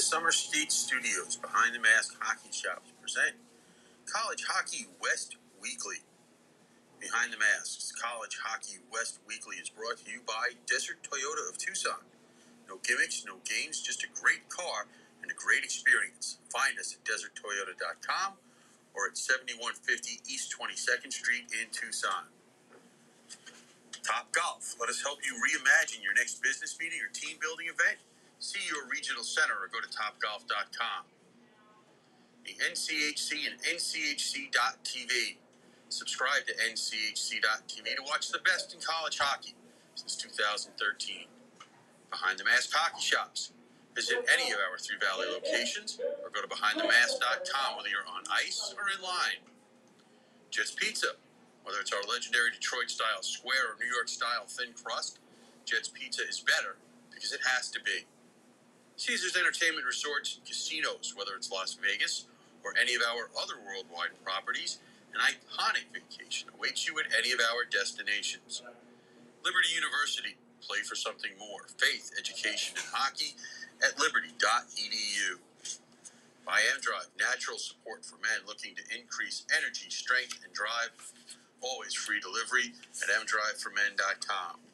The Summer Skate Studios, Behind the Mask Hockey Shops present College Hockey West Weekly. Behind the Masks, College Hockey West Weekly is brought to you by Desert Toyota of Tucson. No gimmicks, no games, just a great car and a great experience. Find us at deserttoyota.com or at 7150 East 22nd Street in Tucson. Top Golf. Let us help you reimagine your next business meeting or team building event. See your regional center or go to topgolf.com. The NCHC and NCHC.TV. Subscribe to NCHC.TV to watch the best in college hockey since 2013. Behind the Mask Hockey Shops. Visit any of our Three Valley locations or go to behindthemask.com whether you're on ice or in line. Jets Pizza. Whether it's our legendary Detroit style square or New York style thin crust, Jets Pizza is better because it has to be. Caesars Entertainment Resorts and Casinos, whether it's Las Vegas or any of our other worldwide properties, an iconic vacation awaits you at any of our destinations. Liberty University, play for something more. Faith, education, and hockey at liberty.edu. M-Drive, natural support for men looking to increase energy, strength, and drive. Always free delivery at mdriveformen.com.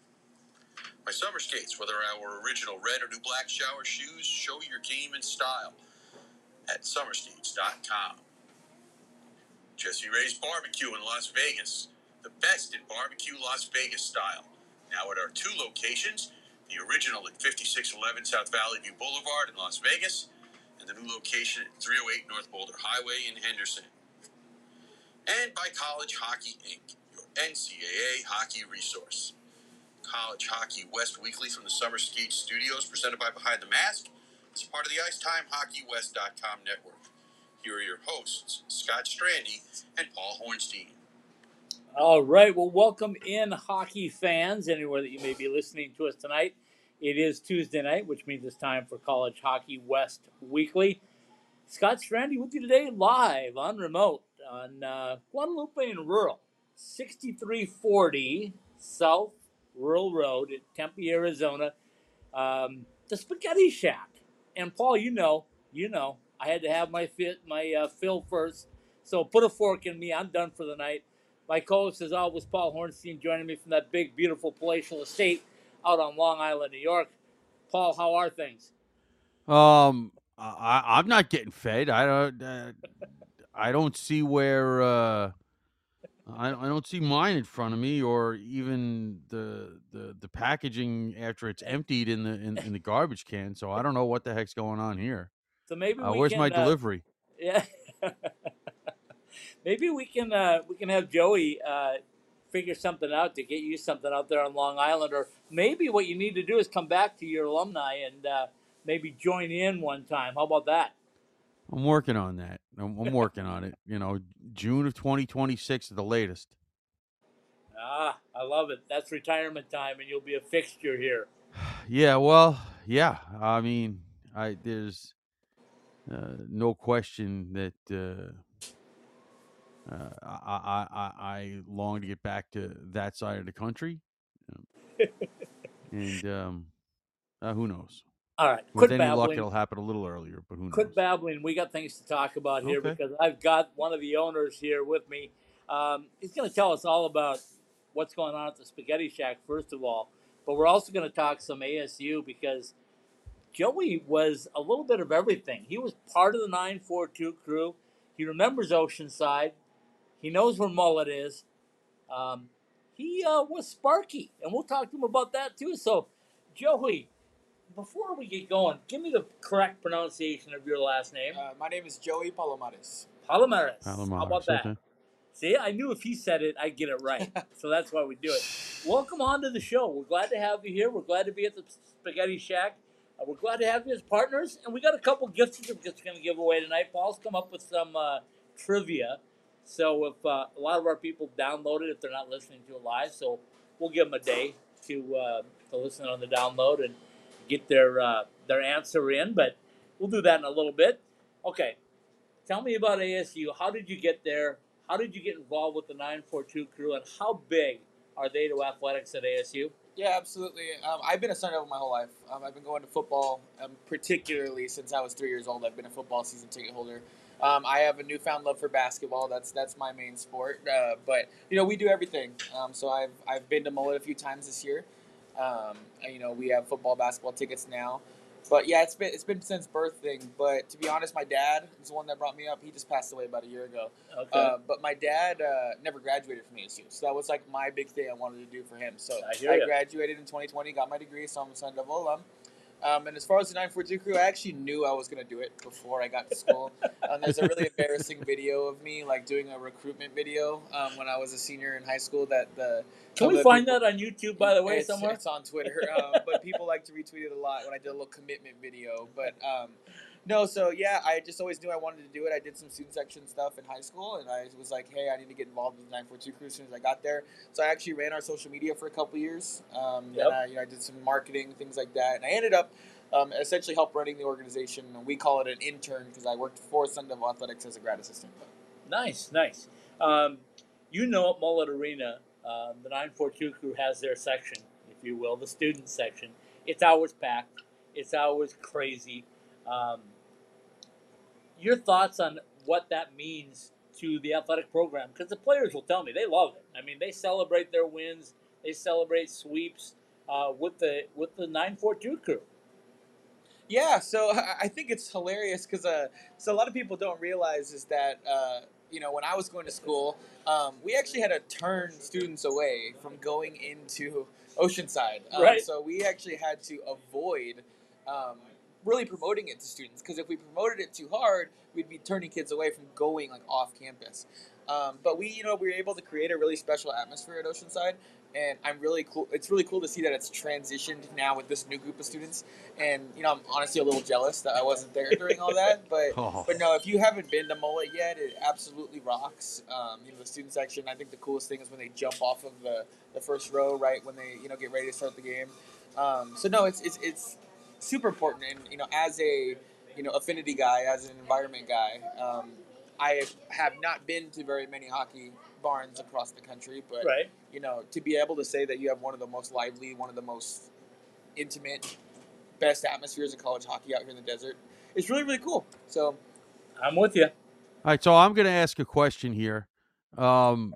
My summer skates, whether our original red or new black shower shoes, show your game and style at summerskates.com. Jessie Rae's Barbecue in Las Vegas, the best in barbecue Las Vegas style. Now at our two locations, the original at 5611 South Valley View Boulevard in Las Vegas, and the new location at 308 North Boulder Highway in Henderson. And by College Hockey Inc., your NCAA hockey resource. College Hockey West Weekly from the Summer Skate Studios, presented by Behind the Mask, It's part of the IcetimeHockeyWest.com network. Here are your hosts, Scott Strandy and Paul Hornstein. All right. Well, welcome in, hockey fans, anywhere that you may be listening to us tonight. It is Tuesday night, which means it's time for College Hockey West Weekly. Scott Strandy with you today, live on remote on uh, Guadalupe and Rural, 6340 South Rural Road in Tempe, Arizona. Um, the Spaghetti Shack. And Paul, you know, you know, I had to have my fit, my uh, fill first. So put a fork in me. I'm done for the night. My co-host, as always, Paul Hornstein, joining me from that big, beautiful palatial estate out on Long Island, New York. Paul, how are things? Um, I, I'm not getting fed. I don't. Uh, I don't see where. Uh, I, I don't see mine in front of me, or even the the the packaging after it's emptied in the in, in the garbage can. So I don't know what the heck's going on here. So maybe Uh, where's can, my uh, delivery? Yeah. Maybe we can uh, we can have Joey uh, figure something out to get you something out there on Long Island, or maybe what you need to do is come back to your alumni and uh, maybe join in one time. How about that? I'm working on that. I'm, I'm working on it. You know, June of 2026 at the latest. Ah, I love it. That's retirement time, and you'll be a fixture here. Yeah, well, yeah. I mean, I there's uh, no question that uh, uh, I, I I I long to get back to that side of the country, and um, uh, who knows? All right, With quit any luck, babbling. it'll happen a little earlier, but who knows? Quit babbling. We got things to talk about here Okay. because I've got one of the owners here with me. Um, he's going to tell us all about what's going on at the Spaghetti Shack, first of all. But we're also going to talk some ASU because Joey was a little bit of everything. He was part of the 942 crew. He remembers Oceanside. He knows where Mullett is. Um, he uh, was Sparky, and we'll talk to him about that too. So, Joey, before we get going, give me the correct pronunciation of your last name. Uh, my name is Joey Palomares. Palomares. Palomares. How about that? okay. See, I knew if he said it, I'd get it right. so that's why we do it. Welcome on to the show. We're glad to have you here. We're glad to be at the Spaghetti Shack. Uh, we're glad to have you as partners. And we got a couple gifts that we're just going to give away tonight. Paul's come up with some uh, trivia. So if uh, a lot of our people download it if they're not listening to it live, so we'll give them a day to uh, to listen on the download and get their uh, their answer in. But we'll do that in a little bit. Okay, tell me about ASU. How did you get there? How did you get involved with the 942 crew, and how big are they to athletics at ASU? Yeah, absolutely. Um, I've been a Sun Devil my whole life. Um, I've been going to football, um, particularly since I was three years old. I've been a football season ticket holder. Um, I have a newfound love for basketball. That's that's my main sport. Uh, but you know, we do everything. Um, so I've I've been to Mullett a few times this year. Um, and, you know, we have football, basketball tickets now. But yeah, it's been it's been since birth thing. But to be honest, my dad is the one that brought me up. He just passed away about a year ago. Okay. Uh, but my dad uh, never graduated from ASU, so that was like my big thing I wanted to do for him. So I I, graduated in 2020, got my degree, so I'm a Sun Devil alum. Um, and as far as the 942 crew, I actually knew I was going to do it before I got to school. um, there's a really embarrassing video of me like doing a recruitment video um, when I was a senior in high school. That the Can we find people- that on YouTube, by the way, it's, somewhere? It's on Twitter, um, but people like to retweet it a lot when I did a little commitment video. But um, no, so yeah, I just always knew I wanted to do it. I did some student section stuff in high school, and I was like, hey, I need to get involved with the 942 crew as soon as I got there. So I actually ran our social media for a couple years. Um, Yep. And I, you know, I did some marketing, things like that. And I ended up um, essentially help running the organization. We call it an intern because I worked for Sun Devil Athletics as a grad assistant. Nice, nice. Um, you know, at Mullett Arena, um, the 942 crew has their section, if you will, the student section. It's always packed. It's always crazy. Um, your thoughts on what that means to the athletic program? Because the players will tell me they love it. I mean, they celebrate their wins. They celebrate sweeps uh, with the with the 942 crew. Yeah, so I think it's hilarious because uh, so a lot of people don't realize is that uh, you know when I was going to school, um, we actually had to turn students away from going into Oceanside. Um, Right. So we actually had to avoid um, really promoting it to students because if we promoted it too hard, we'd be turning kids away from going like off campus. Um, but we, you know, we were able to create a really special atmosphere at Oceanside, and I'm really cool. It's really cool to see that it's transitioned now with this new group of students. And you know, I'm honestly a little jealous that I wasn't there during all that. But Oh. but no, if you haven't been to Mullett yet, it absolutely rocks. Um, you know, the student section. I think the coolest thing is when they jump off of the, the first row, right when they you know get ready to start the game. Um, so no, it's it's it's super important. And you know, as a you know affinity guy, as an environment guy, um, I have not been to very many hockey barns across the country, but Right. you know, to be able to say that you have one of the most lively, one of the most intimate, best atmospheres of college hockey out here in the desert, it's really really cool. So I'm with you. All right, so I'm going to ask a question here. Um,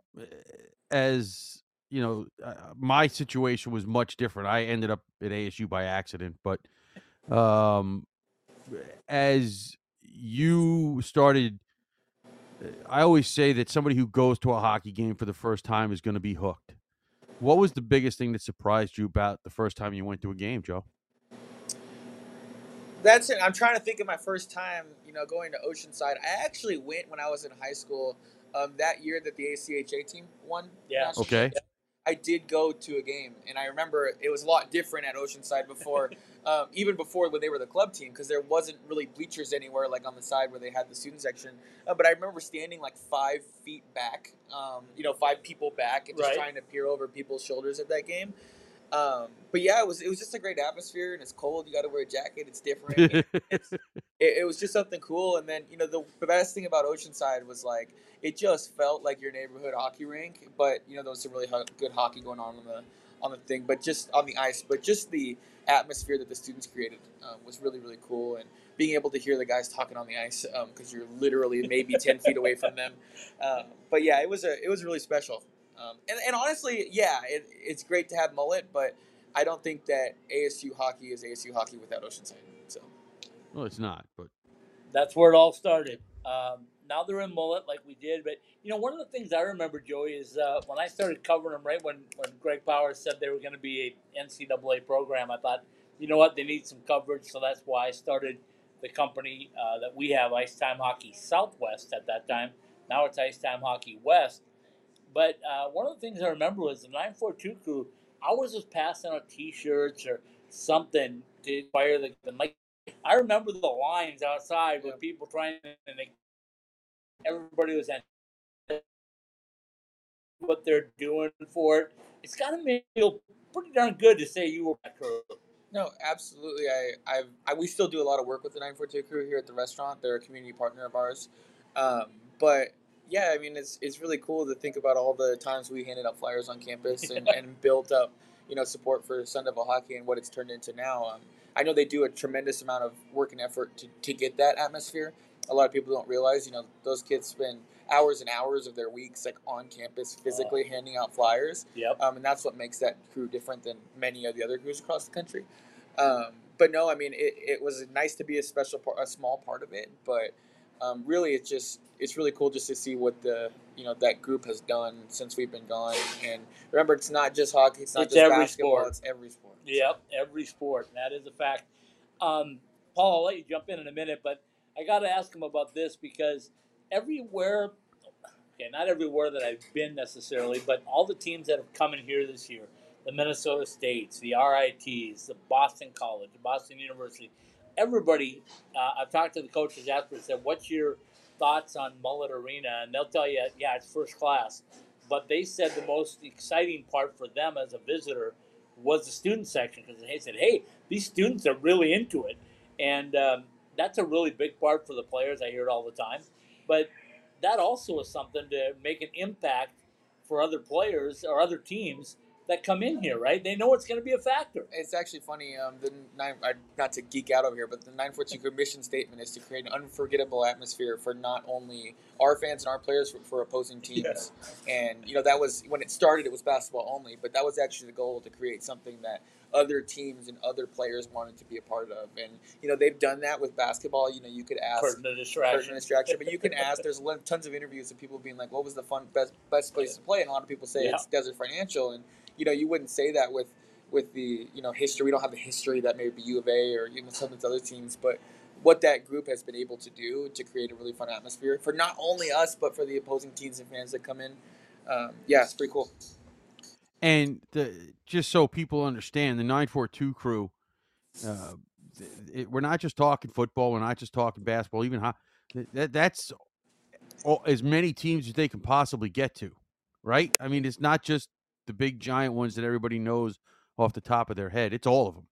as you know, uh, my situation was much different. I ended up at ASU by accident, but um, as you started, I always say that somebody who goes to a hockey game for the first time is going to be hooked. What was the biggest thing that surprised you about the first time you went to a game, Joe? That's it. I'm trying to think of my first time, you know, going to Oceanside. I actually went when I was in high school. Um, that year that the ACHA team won. Yeah. Okay. I did go to a game, and I remember it was a lot different at Oceanside before, um, even before when they were the club team, because there wasn't really bleachers anywhere like on the side where they had the student section. Uh, but I remember standing like five feet back, um, you know, five people back, and just Right. trying to peer over people's shoulders at that game. Um, but yeah, it was it was just a great atmosphere, and it's cold. You got to wear a jacket. It's different. it, it's, it, it was just something cool. And then you know the, the best thing about Oceanside was like it just felt like your neighborhood hockey rink, but you know there was some really ho- good hockey going on on the on the thing, but just on the ice. But just the atmosphere that the students created um, was really really cool, and being able to hear the guys talking on the ice because you're literally maybe ten feet away from them. Um, but yeah, it was a it was really special. Um, and, and honestly, yeah, it, it's great to have Mullett, but I don't think that ASU hockey is ASU hockey without Oceanside. So well, it's not, but That's where it all started. Um, now they're in Mullett like we did, but you know one of the things I remember, Joey, is uh, when I started covering them right when when Greg Powers said they were going to be a NCAA program. I thought, you know what, they need some coverage, so that's why I started the company uh, that we have, Ice Time Hockey Southwest at that time. Now it's Ice Time Hockey West. But uh, one of the things I remember was the 942 crew I was just passing out T-shirts or something to inspire the, the like. I remember the lines outside with people trying and they, everybody was at what they're doing for it. It's got to make you feel pretty darn good to say you were that crew. no, absolutely. I, I've, I we still do a lot of work with the 942 crew here at the restaurant. They're a community partner of ours. Um, but yeah, I mean, it's it's really cool to think about all the times we handed out flyers on campus and, and built up, you know support for Sun Devil hockey and what it's turned into now. Um, I know they do a tremendous amount of work and effort to, to get that atmosphere. A lot of people don't realize, you know, those kids spend hours and hours of their weeks like on campus physically handing out flyers. Yep. Um, and that's what makes that crew different than many of the other crews across the country. Um, but no, I mean, it, it was nice to be a special part, a small part of it. But um, really, it's just it's really cool just to see what the you know that group has done since we've been gone. And remember, it's not just hockey, it's not It's just basketball, sport. it's every sport. Yep, every sport. That is a fact. Um, Paul, I'll let you jump in in a minute, but I got to ask him about this because everywhere, okay, not everywhere that I've been necessarily, but all the teams that have come in here this year, the Minnesota States, the RITs, the Boston College, the Boston University, everybody, uh, I've talked to the coaches after said, what's your thoughts on Mullett Arena? And they'll tell you, yeah, it's first class. But they said the most exciting part for them as a visitor was the student section because they said, "Hey, these students are really into it," and um, that's a really big part for the players. I hear it all the time, but that also is something to make an impact for other players or other teams that come in here. Right? They know it's going to be a factor. It's actually funny. Um, the nine, I, not to geek out over here, but the 942 Commission statement is to create an unforgettable atmosphere for not only our fans and our players, for, for opposing teams. And you know that was when it started. It was basketball only, but that was actually the goal to create something that other teams and other players wanted to be a part of. And you know they've done that with basketball. You know you could ask Curtain of curtain distraction. distraction. But you can ask. There's tons of interviews of people being like, "What was the fun best best place to play?" And a lot of people say Yeah. it's Desert Financial, and you know you wouldn't say that with with the you know history. We don't have the history that maybe U of A or even some of these other teams, but what that group has been able to do to create a really fun atmosphere for not only us but for the opposing teams and fans that come in. Um, yeah, it's pretty cool. And the, just so people understand, the 942 crew, uh, it, we're not just talking football. We're not just talking basketball. Even ho- th- that, that's all, as many teams as they can possibly get to, right? I mean, it's not just the big giant ones that everybody knows off the top of their head. It's all of them.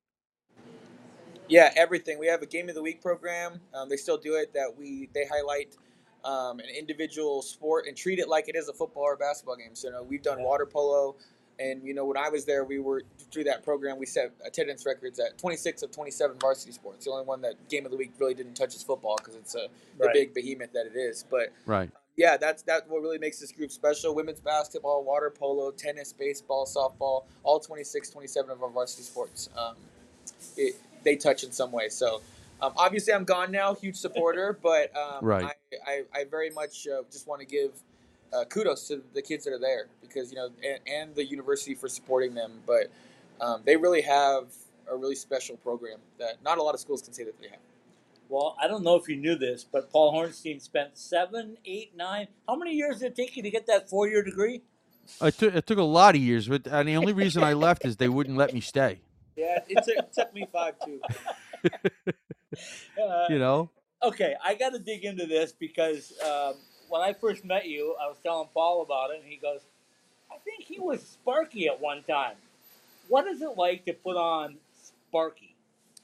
Yeah, everything. We have a game of the week program. Um, they still do it. That we they highlight um, an individual sport and treat it like it is a football or basketball game. So you know, we've done water polo, and you know when I was there, we were through that program. We set attendance records at 26 of 27 varsity sports. The only one that game of the week really didn't touch is football because it's a the Right. big behemoth that it is. But Right. Yeah, that's that's what really makes this group special. Women's basketball, water polo, tennis, baseball, softball, all 26, 27 of our varsity sports. Um, it, they touch in some way. So um, obviously, I'm gone now, huge supporter, but um, Right. I, I, I very much uh, just want to give uh, kudos to the kids that are there because you know, and, and the university for supporting them. But um, they really have a really special program that not a lot of schools can say that they have. Well, I don't know if you knew this, but Paul Hornstein spent seven, eight, nine. How many years did it take you to get that four-year degree? It, took it took a lot of years, but and the only reason I left is they wouldn't let me stay. Yeah, it took, it took me five too. Uh, You know, okay, I got to dig into this because um, when I first met you, I was telling Paul about it, and he goes, "I think he was Sparky at one time." What is it like to put on Sparky,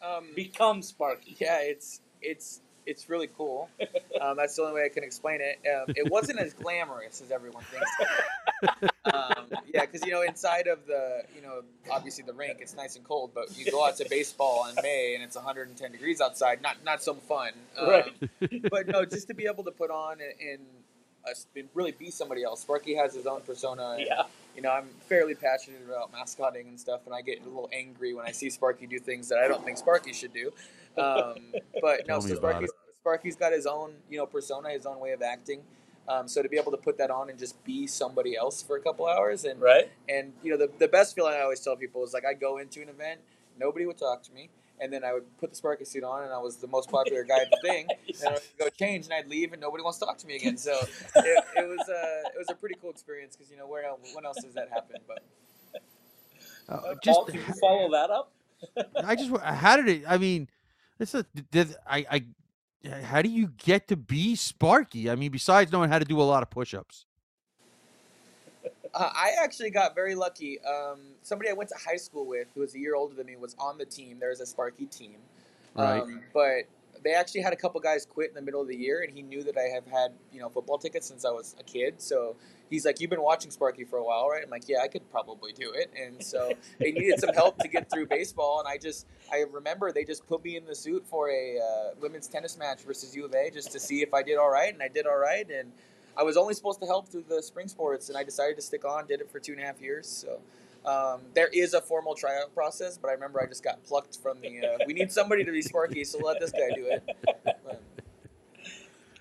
Um, become Sparky? Yeah, it's it's it's really cool. Um, that's the only way I can explain it. Um, it wasn't as glamorous as everyone thinks. um, yeah, because you know, inside of the you know, obviously the rink, it's nice and cold, but you go out to baseball in May and it's 110 degrees outside. Not not so fun. Um, Right. but no, just to be able to put on and, and, uh, and really be somebody else. Sparky has his own persona. and, Yeah, you know, I'm fairly passionate about mascotting and stuff, and I get a little angry when I see Sparky do things that I don't think Sparky should do. Um, but no, so Sparky's, Sparky's got his own, you know, persona, his own way of acting. Um, so to be able to put that on and just be somebody else for a couple hours, and right. and you know, the, the best feeling I always tell people is like I go into an event, nobody would talk to me, and then I would put the Sparky suit on, and I was the most popular guy at the thing. And I would go change, and I'd leave, and nobody wants to talk to me again. So it, it was a it was a pretty cool experience because you know where else, when else does that happen? But uh, Uh, just Paul, can you follow that up? I just how did it? I mean, it's a did I I how do you get to be Sparky? I mean, besides knowing how to do a lot of push-ups. Uh, I actually got very lucky. Um, somebody I went to high school with, who was a year older than me, was on the team. There was a Sparky team, Right. um, but they actually had a couple guys quit in the middle of the year, and he knew that I have had you know football tickets since I was a kid. So he's like, "You've been watching Sparky for a while, right?" I'm like, "Yeah, I could probably do it." And so they needed some help to get through baseball, and I just I remember they just put me in the suit for a uh, women's tennis match versus U of A just to see if I did all right, and I did all right, and I was only supposed to help through the spring sports, and I decided to stick on. Did it for two and a half years. So um, there is a formal tryout process, but I remember I just got plucked from the. Uh, we need somebody to be Sparky, so let this guy do it. But,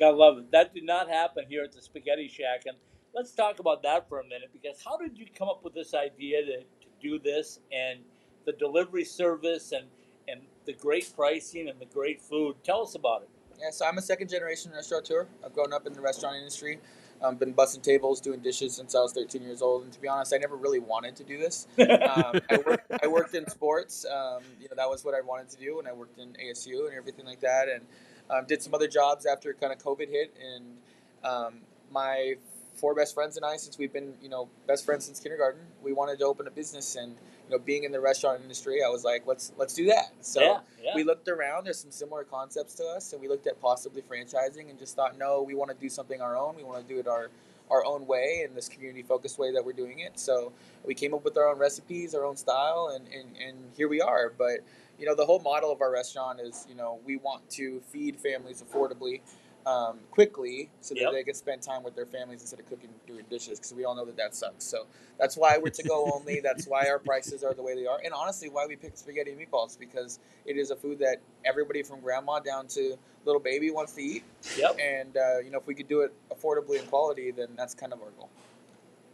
I love it. That did not happen here at the Spaghetti Shack, and let's talk about that for a minute. Because how did you come up with this idea to, to do this and the delivery service and and the great pricing and the great food? Tell us about it. Yeah, so I'm a second generation restaurateur. I've grown up in the restaurant industry. Um, been busting tables, doing dishes since I was 13 years old. And to be honest, I never really wanted to do this. Um, I, worked, I worked in sports. Um, you know, that was what I wanted to do, and I worked in ASU and everything like that. And um, did some other jobs after kind of COVID hit. And um, my four best friends and I, since we've been you know best friends since kindergarten, we wanted to open a business. And you know, being in the restaurant industry, I was like, let's let's do that. So yeah, yeah. we looked around. There's some similar concepts to us, and we looked at possibly franchising, and just thought, no, we want to do something our own. We want to do it our our own way in this community focused way that we're doing it. So we came up with our own recipes, our own style, and, and, and here we are. But you know, the whole model of our restaurant is, you know, we want to feed families affordably, um, quickly, so that Yep. they can spend time with their families instead of cooking doing dishes. Because we all know that that sucks. So that's why we're to go only. That's why our prices are the way they are, and honestly, why we pick spaghetti and meatballs because it is a food that everybody from grandma down to little baby wants to eat. Yep. And uh, you know, if we could do it affordably and quality, then that's kind of our goal.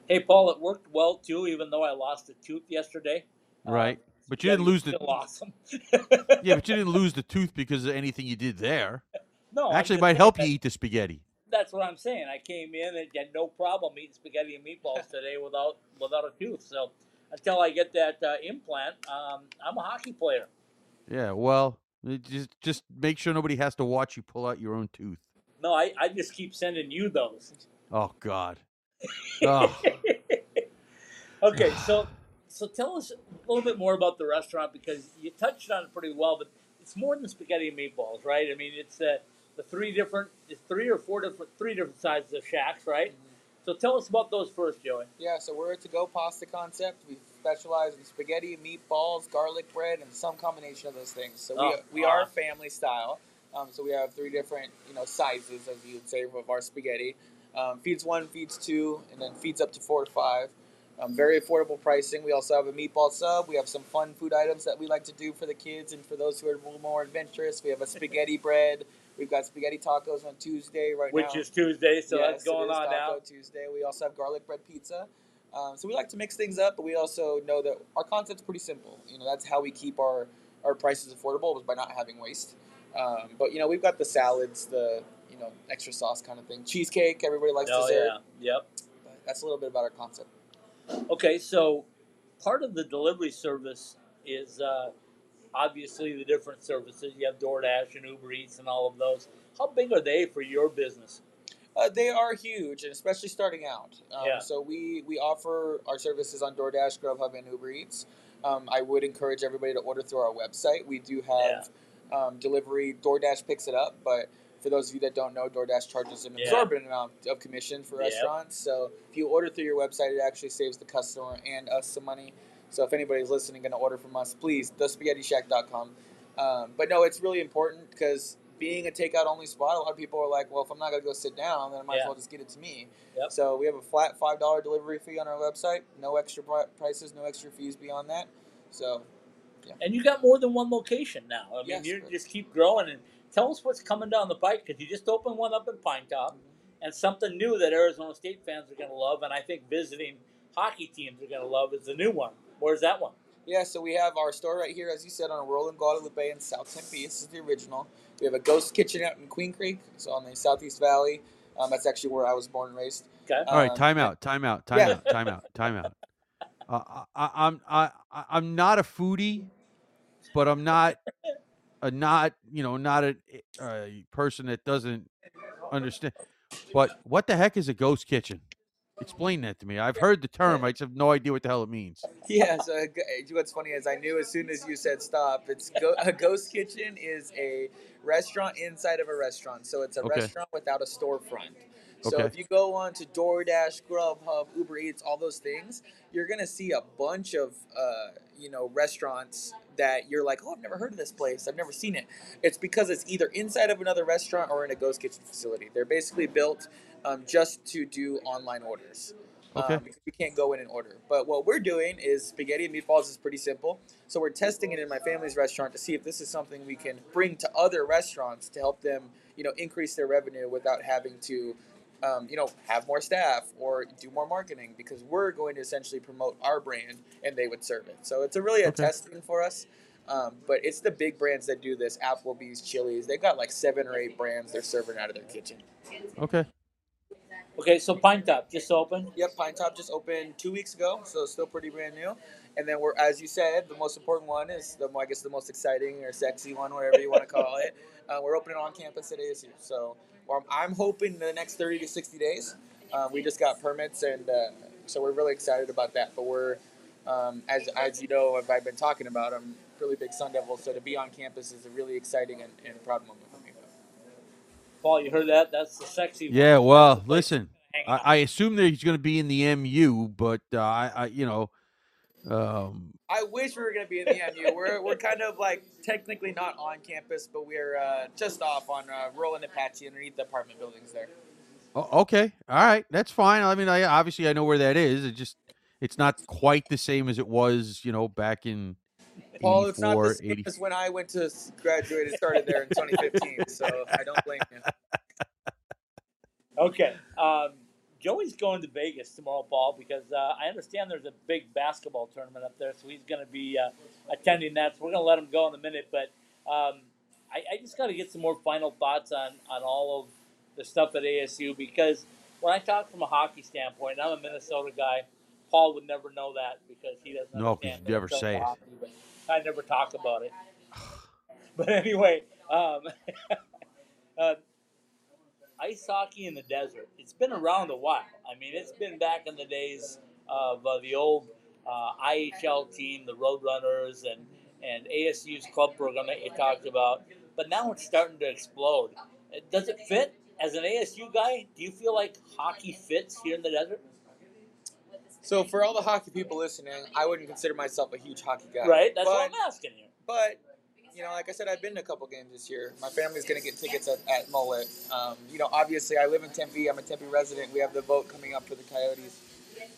Hey, Paul, it worked well too, even though I lost a tooth yesterday. Right. Um, But you didn't lose the awesome. yeah, but you didn't lose the tooth because of anything you did there. No, Actually, it might help that- you eat the spaghetti. That's what I'm saying. I came in and had no problem eating spaghetti and meatballs today without without a tooth. So until I get that uh, implant, um, I'm a hockey player. Yeah. Well, just just make sure nobody has to watch you pull out your own tooth. No, I, I just keep sending you those. Oh God. Oh. okay, so so tell us a little bit more about the restaurant because you touched on it pretty well, but it's more than spaghetti and meatballs, right? I mean, it's uh, the three different, three or four different, three different sizes of shacks, right? So tell us about those first, Joey. Yeah, so we're a to-go pasta concept. We specialize in spaghetti, meatballs, garlic bread, and some combination of those things. So Oh, we, we are awesome. family style. Um, so we have three different, you know, sizes, as you would say, of our spaghetti. Um, feeds one, feeds two, and then feeds up to four to five. Um, very affordable pricing. We also have a meatball sub. We have some fun food items that we like to do for the kids and for those who are a little more adventurous. We have a spaghetti bread. We've got spaghetti tacos on Tuesday right Which now. is Tuesday, so Yes, that's going on Taco now. Tuesday. We also have garlic bread pizza. Um, so we like to mix things up, but we also know that our concept's pretty simple. You know, that's how we keep our, our prices affordable is by not having waste. Um, but you know, we've got the salads, the you know extra sauce kind of thing, cheesecake. Everybody likes Oh dessert. yeah, yep. But that's a little bit about our concept. Okay, so part of the delivery service is uh, obviously the different services. You have DoorDash and Uber Eats and all of those. How big are they for your business? Uh, they are huge, and especially starting out. Um, Yeah. So we we offer our services on DoorDash, Grubhub, and Uber Eats. Um, I would encourage everybody to order through our website. We do have um, delivery. DoorDash picks it up, but for those of you that don't know, DoorDash charges an Yeah. exorbitant amount of commission for Yep. restaurants. So if you order through your website, it actually saves the customer and us some money. So if anybody's listening, going to order from us, please, thespaghettishack.com. Um, but no, it's really important because being a takeout only spot, a lot of people are like, well, if I'm not going to go sit down, then I might Yeah. as well just get it to me. Yep. So we have a flat $5 delivery fee on our website. No extra prices, no extra fees beyond that. So And you got more than one location now. I mean, Yes, you just keep growing. And tell us what's coming down the pike because you just opened one up in Pinetop, and something new that Arizona State fans are going to love, and I think visiting hockey teams are going to love is the new one. Where's that one? Yeah, so we have our store right here, as you said, on a Roland Guadalupe in South Tempe. This is the original. We have a ghost kitchen out in Queen Creek, so on the Southeast Valley. Um, that's actually where I was born and raised. Okay. All right, Um, time out, time out, time yeah. out, time out, time out. Uh, I, I'm I, I- I'm not a foodie, but I'm not a not you know not a, a person that doesn't understand. But what the heck is a ghost kitchen? Explain that to me. I've heard the term. I just have no idea what the hell it means. Yeah, so uh, what's funny is I knew as soon as you said stop, it's go- a ghost kitchen is a restaurant inside of a restaurant. So it's a Okay. restaurant without a storefront. So Okay. if you go on to DoorDash, Grubhub, Uber Eats, all those things, you're gonna see a bunch of uh, you know restaurants that you're like, oh, I've never heard of this place. I've never seen it. It's because it's either inside of another restaurant or in a ghost kitchen facility. They're basically built um, just to do online orders. Okay. Um, because you can't go in and order. But what we're doing is spaghetti and meatballs is pretty simple. So we're testing it in my family's restaurant to see if this is something we can bring to other restaurants to help them, you know, increase their revenue without having to, um, you know, have more staff or do more marketing because we're going to essentially promote our brand and they would serve it. So it's a really a Okay. testing for us. Um, but it's the big brands that do this: Applebee's, Chili's. They've got like seven or eight brands they're serving out of their kitchen. Okay. Okay, so Pinetop just opened. Yep, Pinetop just opened two weeks ago, so still pretty brand new. And then we're, as you said, the most important one is the, I guess, the most exciting or sexy one, whatever you want to call it. Uh, we're opening on campus at ASU. So um, I'm hoping in the next 30 to 60 days. Uh, we just got permits, and uh, so we're really excited about that. But we're, um, as as you know, if I've been talking about, I'm really big Sun Devil, so to be on campus is a really exciting and, and proud moment for me. Paul, you heard that? That's the sexy. one. Yeah. Well, listen. I. I assume that he's going to be in the MU, but uh, I, I, you know, um, I wish we were going to be in the MU. We're, we're kind of like technically not on campus, but we're uh, just off on uh, Rural and Apache underneath the apartment buildings there. o- okay, all right, that's fine. I mean, I obviously I know where that is. It just it's not quite the same as it was, you know, back in Paul, it's not 84, the same 80 as when I went to graduate and started there in 2015, so I don't blame you. Okay. Um, Joey's going to Vegas tomorrow, Paul, because uh, I understand there's a big basketball tournament up there, so he's going to be uh, attending that. So we're going to let him go in a minute, but um, I, I just got to get some more final thoughts on on all of the stuff at ASU because when I talk from a hockey standpoint, I'm a Minnesota guy. Paul would never know that because he doesn't No, 'cause understand you never say it. hockey, but I never talk about it. But anyway, um, uh, ice hockey in the desert. It's been around a while. I mean, it's been back in the days of uh, the old uh, IHL team, the Roadrunners, and and ASU's club program that you talked about. But now it's starting to explode. Uh, Does it fit? As an ASU guy, do you feel like hockey fits here in the desert? So for all the hockey people listening, I wouldn't consider myself a huge hockey guy. Right. That's but, what I'm asking you. But you know, like I said, I've been to a couple games this year. My family's going to get tickets at, at Mullett. Um, you know, obviously, I live in Tempe. I'm a Tempe resident. We have the vote coming up for the Coyotes.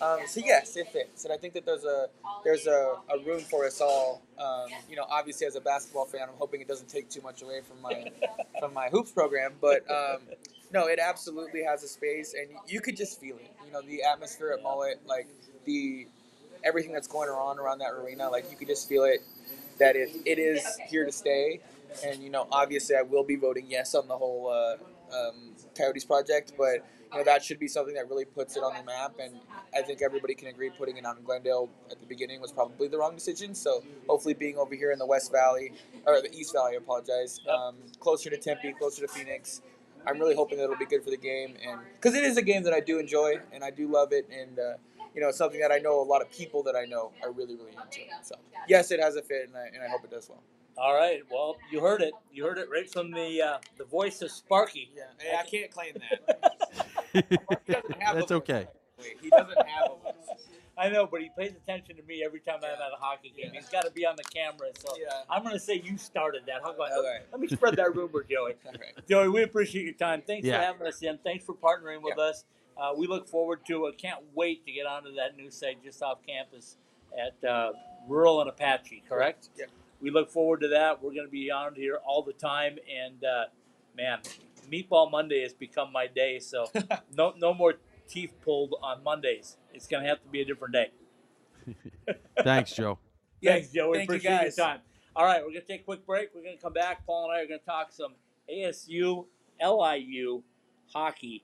Um, so yes, it fits, and I think that there's a there's a, a room for us all. Um, you know, obviously, as a basketball fan, I'm hoping it doesn't take too much away from my from my hoops program. But um, no, it absolutely has a space, and you could just feel it. You know, the atmosphere at Mullett, like the everything that's going on around that arena, like you could just feel it that it, it is here to stay. And you know, obviously, I will be voting yes on the whole uh, um, Coyotes project, but you know that should be something that really puts it on the map. And I think everybody can agree putting it on Glendale at the beginning was probably the wrong decision. So hopefully, being over here in the West Valley or the East Valley, I apologize, um, closer to Tempe, closer to Phoenix. I'm really hoping that it'll be good for the game, and because it is a game that I do enjoy and I do love it, and uh, you know, something that I know a lot of people that I know are really, really into. So yes, it has a fit, and I, and I hope it does well. All right. Well, you heard it. You heard it right from the uh, the voice of Sparky. Yeah, I can't claim that. that's a- okay. He doesn't have a I know, but he pays attention to me every time I'm at a hockey game. He's got to be on the camera, so Yeah. I'm going to say you started that. How about All right. Let me spread that rumor, Joey. All right. Joey, we appreciate your time. Thanks Yeah. for having us in. Thanks for partnering with us. Uh, we look forward to. Uh, can't wait to get onto that new site just off campus at uh, Rural and Apache. Correct? Yeah. We look forward to that. We're going to be on here all the time, and uh, man, Meatball Monday has become my day. So no, no more teeth pulled on Mondays. It's going to have to be a different day. Thanks, Joe. Thanks, Joey. Thank you, Appreciate guys. your time. All right, we're gonna take a quick break. We're gonna come back. Paul and I are gonna talk some ASU, LIU hockey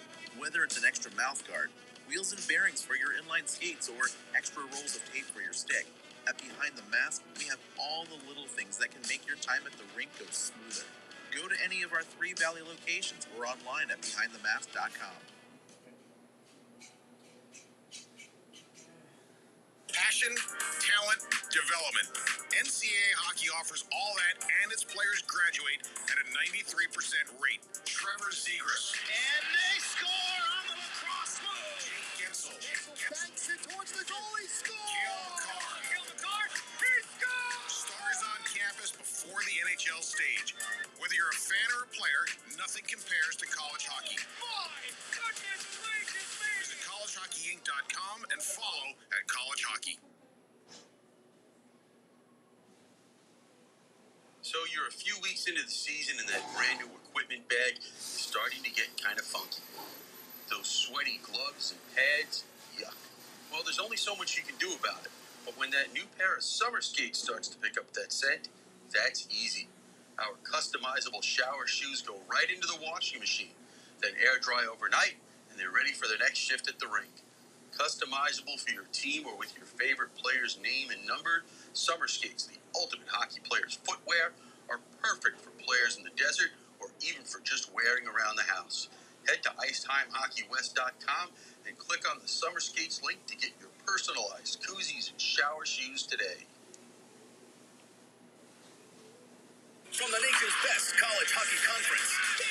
Whether it's an extra mouth guard, wheels and bearings for your inline skates, or extra rolls of tape for your stick, at Behind the Mask, we have all the little things that can make your time at the rink go smoother. Go to any of our three Valley locations or online at behindthemask.com. Passion, talent, development. NCAA hockey offers all that, and its players graduate at a 93% rate. Trevor Zegras. And they score on the lacrosse move. Jake Guentzel. Guentzel Banks it towards the goalie. Score. Gil Carr. Gil Carr. He scores. Stars on campus before the NHL stage. Whether you're a fan or a player, nothing compares to college hockey. My goodness. Visit collegehockeyinc.com and follow at college hockey. So you're a few weeks into the season and that brand new equipment bag is starting to get kind of funky. Those sweaty gloves and pads, yuck. Well, there's only so much you can do about it. But when that new pair of summer skates starts to pick up that scent, that's easy. Our customizable shower shoes go right into the washing machine, then air dry overnight, and they're ready for their next shift at the rink. Customizable for your team or with your favorite player's name and number, summer skates, the ultimate hockey player's footwear, are perfect for players in the desert or even for just wearing around the house. Head to IceTimeHockeyWest.com and click on the summer skates link to get your personalized koozies and shower shoes today. From the nation's best college hockey conference.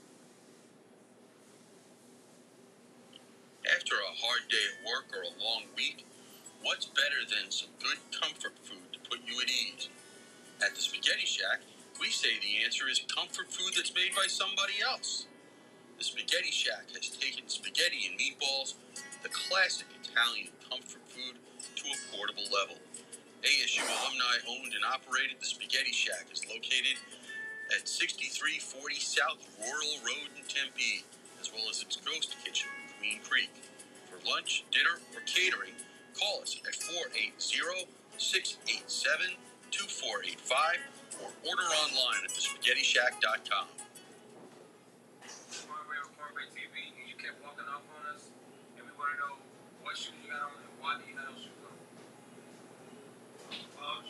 After a hard day at work or a long week, what's better than some good comfort food to put you at ease? At the Spaghetti Shack, we say the answer is comfort food that's made by somebody else. The Spaghetti Shack has taken spaghetti and meatballs, the classic Italian comfort food, to a portable level. ASU alumni owned and operated the Spaghetti Shack is located at 6340 South Rural Road in Tempe, as well as its ghost kitchen Queen Creek. For lunch, dinner, or catering, call us at 480 687 2485 or order online at thespaghettishack.com.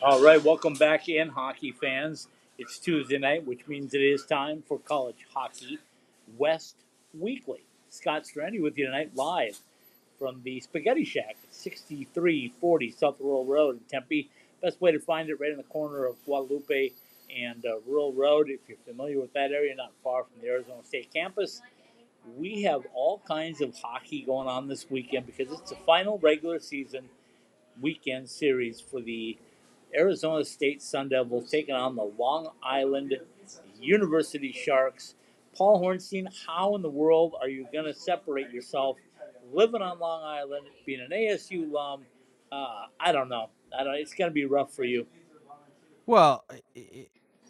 All right, welcome back in, hockey fans. It's Tuesday night, which means it is time for College Hockey West Weekly. Scott Strandy with you tonight, live from the Spaghetti Shack at 6340 South Rural Road in Tempe. Best way to find it right in the corner of Guadalupe and uh, Rural Road. If you're familiar with that area, not far from the Arizona State campus, we have all kinds of hockey going on this weekend because it's the final regular season weekend series for the Arizona State Sun Devils taking on the Long Island University Sharks. Paul Hornstein, how in the world are you going to separate yourself living on Long Island, being an ASU alum? Uh, I don't know. I don't. It's going to be rough for you. Well,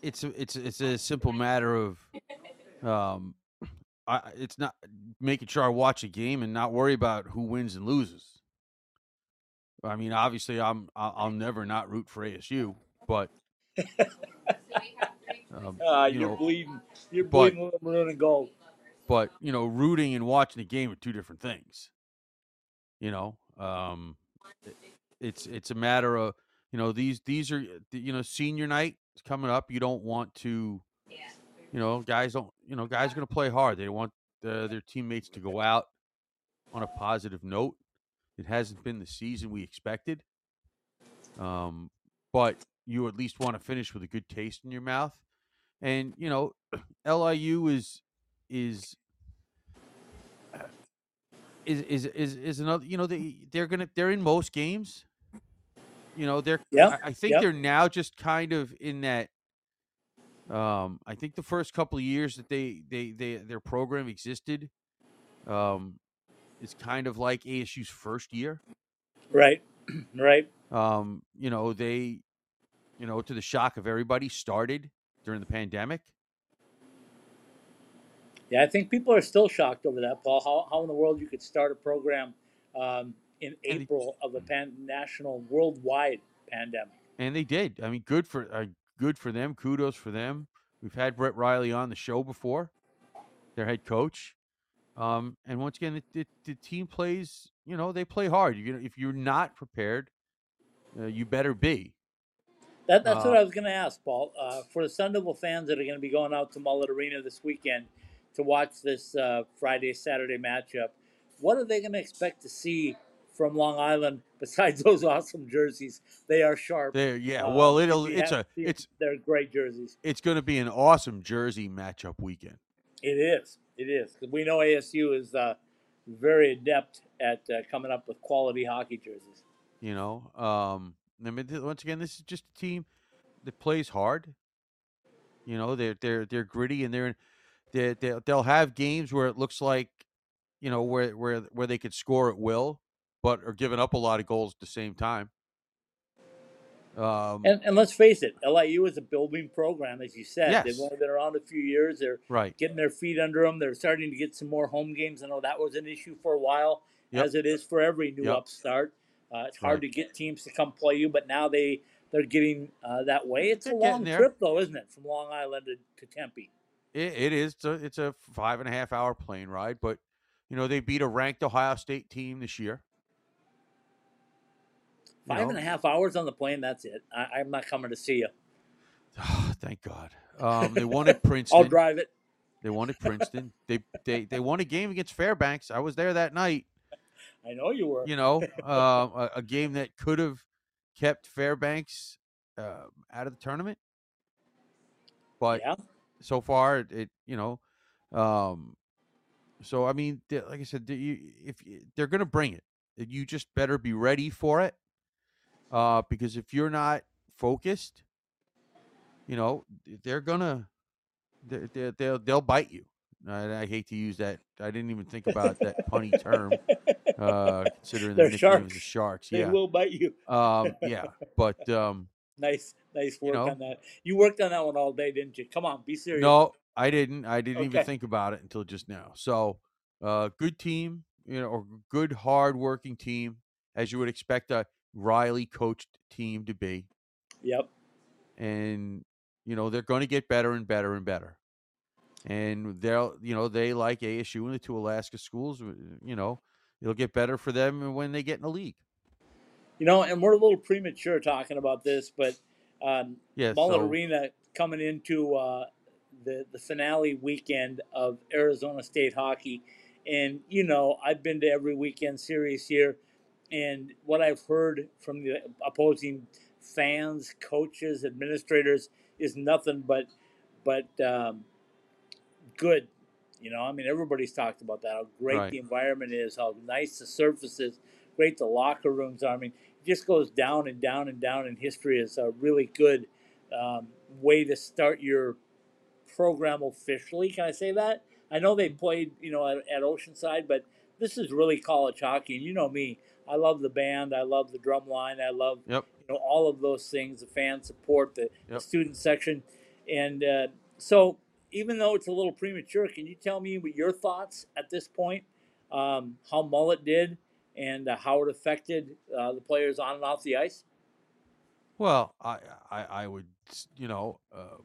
it's it's it's a simple matter of, um, I it's not making sure I watch a game and not worry about who wins and loses. I mean, obviously, I'm I'll never not root for ASU, but um, Uh, you you're know, bleeding. You're but- bleeding maroon and gold. but you know, rooting and watching the game are two different things. You know, um, it- it's it's a matter of you know these these are you know senior night is coming up. You don't want to, you know, guys don't you know guys are going to play hard. They want uh, their teammates to go out on a positive note. It hasn't been the season we expected, um, but you at least want to finish with a good taste in your mouth. And you know, LIU is is is is is, is another you know they they're gonna they're in most games you know they're Yep, I, I think yep. they're now just kind of in that um i think the first couple of years that they they, they their program existed um is kind of like asu's first year Right, right. um you know they you know to the shock of everybody started during the pandemic? Yeah, I think people are still shocked over that, Paul. How, how in the world you could start a program um, in And they- April of a pan- national, worldwide pandemic? and they did. I mean good for uh, good for them kudos for them. We've had brett riley on the show before their head coach. Um and once again the team plays you know they play hard. You know if you're not prepared uh, you better be That, that's what Uh, I was going to ask, Paul. Uh, for the Sun Devil fans that are going to be going out to Mullett Arena this weekend to watch this uh, Friday Saturday matchup, what are they going to expect to see from Long Island besides those awesome jerseys? They are sharp. there yeah Uh, well it'll it's a seen- it's they're great jerseys. it's going to be an awesome jersey matchup weekend It is. It is. we know ASU is uh, very adept at uh, coming up with quality hockey jerseys. you know um I mean, once again this is just a team that plays hard you know they're they're they're gritty and they're they they they'll have games where it looks like you know where where where they could score at will but are giving up a lot of goals at the same time um And, and let's face it, LIU is a building program, as you said. They've only been around a few years. They're right getting their feet under them. They're starting to get some more home games. I know that was an issue for a while, Yep. as it is for every new Yep. upstart. Uh, it's hard Right. to get teams to come play you, but now they they're getting uh, that way. It's They're a long trip, though, isn't it, from Long Island to, to Tempe? it, it is it's a, it's a five and a half hour plane ride but you know they beat a ranked ohio state team this year You Five know? and a half hours on the plane. That's it. I, I'm not coming to see you. thank god um they won at princeton I'll drive it. They won at Princeton. they they they won a game against Fairbanks. I was there that night. I know you were. You know, uh, a, a game that could have kept Fairbanks uh, out of the tournament. But yeah. so far, it, it you know, um, so I mean, like I said, if they're gonna bring it, you just better be ready for it. Uh, because if you're not focused, you know, they're gonna they they they'll they'll bite you. I, I hate to use that. I didn't even think about that punny term. Uh, considering the nickname of the sharks. Sharks, They yeah, will bite you. um, yeah, but um, Nice, nice You work know? on that. You worked on that one all day, didn't you? Come on, be serious. no, I didn't. I didn't even think about it until just now. So, uh, good team, you know, or good hard working team, as you would expect a Riley coached team to be, Yep. and you know they're going to get better and better and better. And they'll, you know, they like ASU and the two Alaska schools. You know, it'll get better for them when they get in the league. You know, and we're a little premature talking about this, but um, Yeah, Mullett so- Arena coming into uh, the the finale weekend of Arizona State hockey, and you know I've been to every weekend series here, and what I've heard from the opposing fans, coaches, administrators is nothing but but um, good. You know, I mean, everybody's talked about that. How great Right. the environment is, how nice the surface is, great the locker rooms are. I mean, it just goes down and down and down in history as a really good um, way to start your program officially. Can I say that? I know they played, you know, at, at Oceanside, but this is really college hockey. And you know me, I love the band, I love the drum line, I love Yep. you know all of those things, the fan support, the, the Yep. student section, and uh, so even though it's a little premature, can you tell me what your thoughts at this point, um, how Mullett did, and uh, how it affected uh, the players on and off the ice? Well, I, I, I would, you know, uh,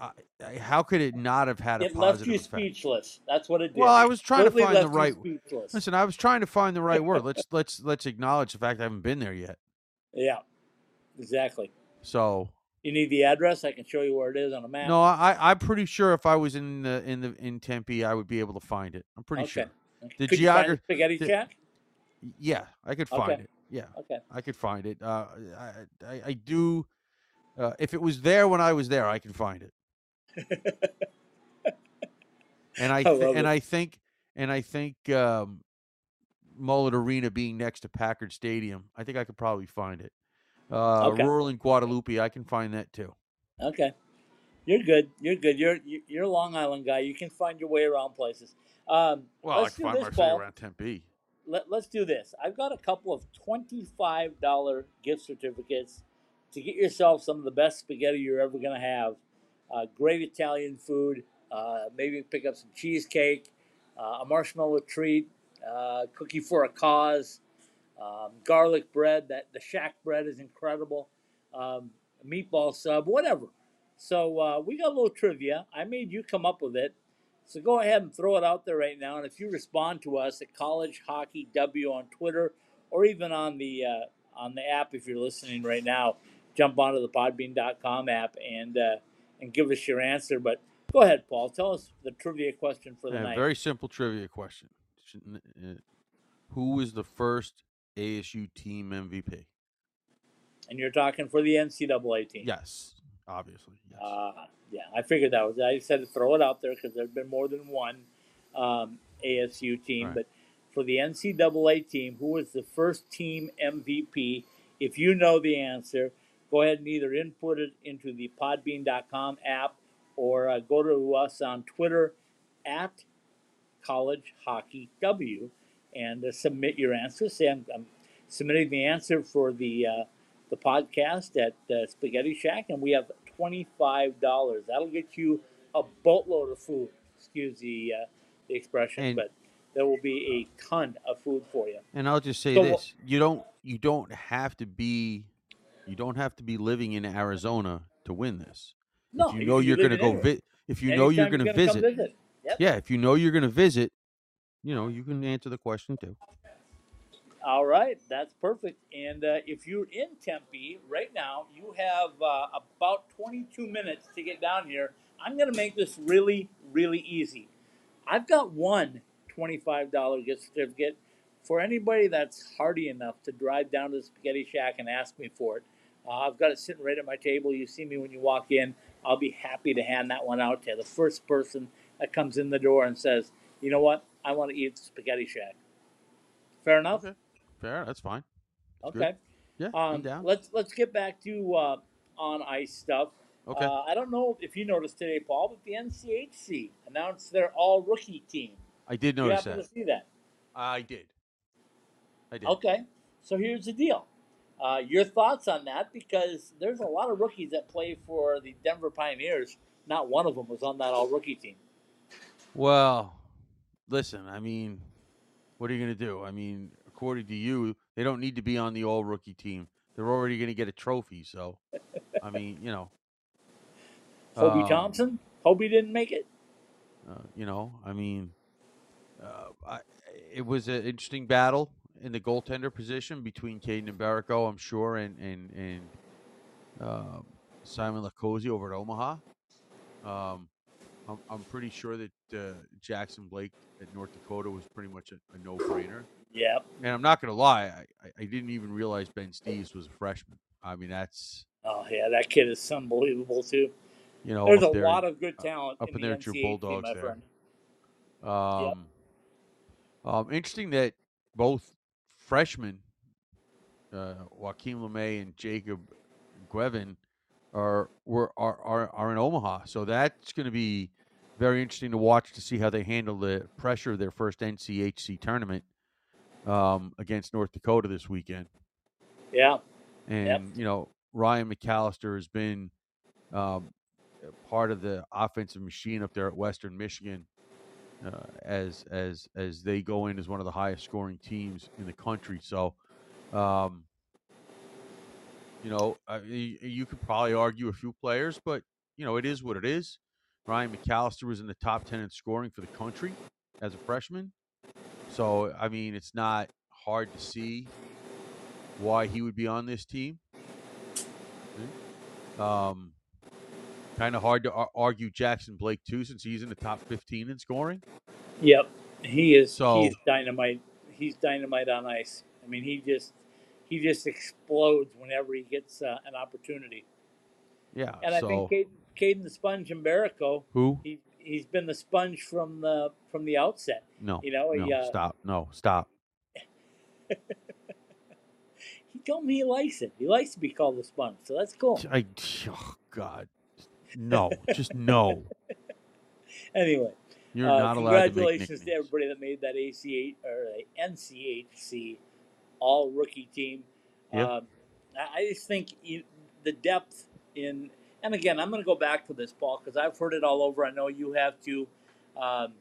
I, I, how could it not have had a It left positive you effect? speechless. That's what it did. Well, I was trying to find the right. Speechless. Listen, I was trying to find the right word. Let's let's let's acknowledge the fact I haven't been there yet. Yeah, exactly. So You need the address. I can show you where it is on a map. no, I I'm pretty sure if I was in the in the in Tempe, I would be able to find it. I'm pretty okay. sure. Okay. The find spaghetti the- shack? Yeah, I could find Okay. it. Yeah, Okay. I could find it. Uh, I, I I do. Uh, if it was there when I was there, I can find it. And I I th- love and it. I think and I think um, Mullett Arena being next to Packard Stadium, I think I could probably find it. Uh, Okay. Rural in Guadalupe, I can find that too. Okay, you're good. You're good. You're you- you're a Long Island guy. You can find your way around places. Um, Well, let's I do can find this, my way around Tempe. Let, let's do this. I've got a couple of twenty-five dollar gift certificates to get yourself some of the best spaghetti you're ever gonna have. Uh, great Italian food. Uh, maybe pick up some cheesecake, uh, a marshmallow treat, uh, cookie for a cause, um, garlic bread. That the Shack bread is incredible. Um, meatball sub, whatever. So uh, we got a little trivia. I made you come up with it. So go ahead and throw it out there right now. And if you respond to us at College Hockey W on Twitter or even on the uh, on the app, if you're listening right now, jump onto the Podbean.com app and uh, and give us your answer. But go ahead, Paul. Tell us the trivia question for the Yeah, night. very simple trivia question. Who was the first ASU team MVP? and you're talking for the NCAA team. Yes, obviously. Yes. Uh, yeah, I figured that was. I said to throw it out there because there's been more than one um, ASU team. Right. But for the NCAA team, who was the first team MVP? If you know the answer, go ahead and either input it into the Podbean.com app or uh, go to us on Twitter at College Hockey W and uh, submit your answer. Say I'm, I'm submitting the answer for the uh, the podcast at uh, Spaghetti Shack, and we have twenty five dollars. That'll get you a boatload of food. Excuse the uh, the expression, And- but there will be a ton of food for you. And I'll just say So this: you don't you don't have to be you don't have to be living in Arizona to win this. No, if you know you're going to go anywhere. vi- if you know you're going to visit, visit. Yep. yeah, if you know you're going to visit, you know you can answer the question too. All right, that's perfect. And uh, if you're in Tempe right now, you have uh, about 22 minutes to get down here. I'm going to make this really, really easy. I've got one $25 gift certificate for anybody that's hardy enough to drive down to the Spaghetti Shack and ask me for it. Uh, I've got it sitting right at my table. You see me when you walk in. I'll be happy to hand that one out to the first person that comes in the door and says, you know what? I want to eat the Spaghetti Shack. Fair enough? Okay. Fair, that's fine. That's good. Okay. Yeah, Um, down. let's let's get back to uh, on ice stuff. Okay. Uh, I don't know if you noticed today, Paul, but the NCHC announced their all rookie team. I did notice happen that. to see that? I did. I did. Okay. So here's the deal. Uh, your thoughts on that? Because there's a lot of rookies that play for the Denver Pioneers. Not one of them was on that all rookie team. Well, listen, I mean, what are you going to do? I mean, according to you, they don't need to be on the all rookie team. They're already going to get a trophy. So, I mean, you know, Hobie Um, Thompson. Hobie didn't make it. uh, you know, I mean, uh, I, it was an interesting battle in the goaltender position between Caden and Mbereko, I'm sure, and and and uh, Simon Latkoczy over at Omaha. Um, I'm, I'm pretty sure that uh, Jackson Blake at North Dakota was pretty much a, a no-brainer. Yep. And I'm not going to lie, I, I, didn't even realize Ben Steeves was a freshman. I mean, that's Oh yeah, that kid is unbelievable too. you know There's a there, lot of good talent up in in the there at your Bulldogs team, there. friend. Um, um, interesting that both freshmen, uh, Joaquin LeMay and Jacob Guevin, are were are, are are in Omaha. So that's going to be very interesting to watch to see how they handle the pressure of their first NCHC tournament um, against North Dakota this weekend. Yeah. And you know, Ryan McAllister has been um, part of the offensive machine up there at Western Michigan, uh, as as as they go in as one of the highest scoring teams in the country. So, um, you know, uh, you, you could probably argue a few players, but you know, it is what it is. Ryan McAllister was in the top ten in scoring for the country as a freshman. So, I mean, it's not hard to see why he would be on this team. Um, kind of hard to ar- argue Jackson Blake too, since he's in the top 15 in scoring. Yep, he is. So- he's dynamite. He's dynamite on ice. I mean, he just he just explodes whenever he gets uh, an opportunity. Yeah. And I so think Caden, Caden the Sponge and Mbereko, who? he he's been the sponge from the from the outset. No. You know, he, uh, stop. No. Stop. he told me he likes it. He likes to be called the sponge, so that's cool. I, oh God, no, just no. Anyway, You're uh, not allowed to congratulations to, nicknames. everybody that made that ACH or NCHC All Rookie Team. Yeah. Um, I I just think you, the depth in, and again, I'm going to go back to this, Paul, because I've heard it all over. I know you have too. Um,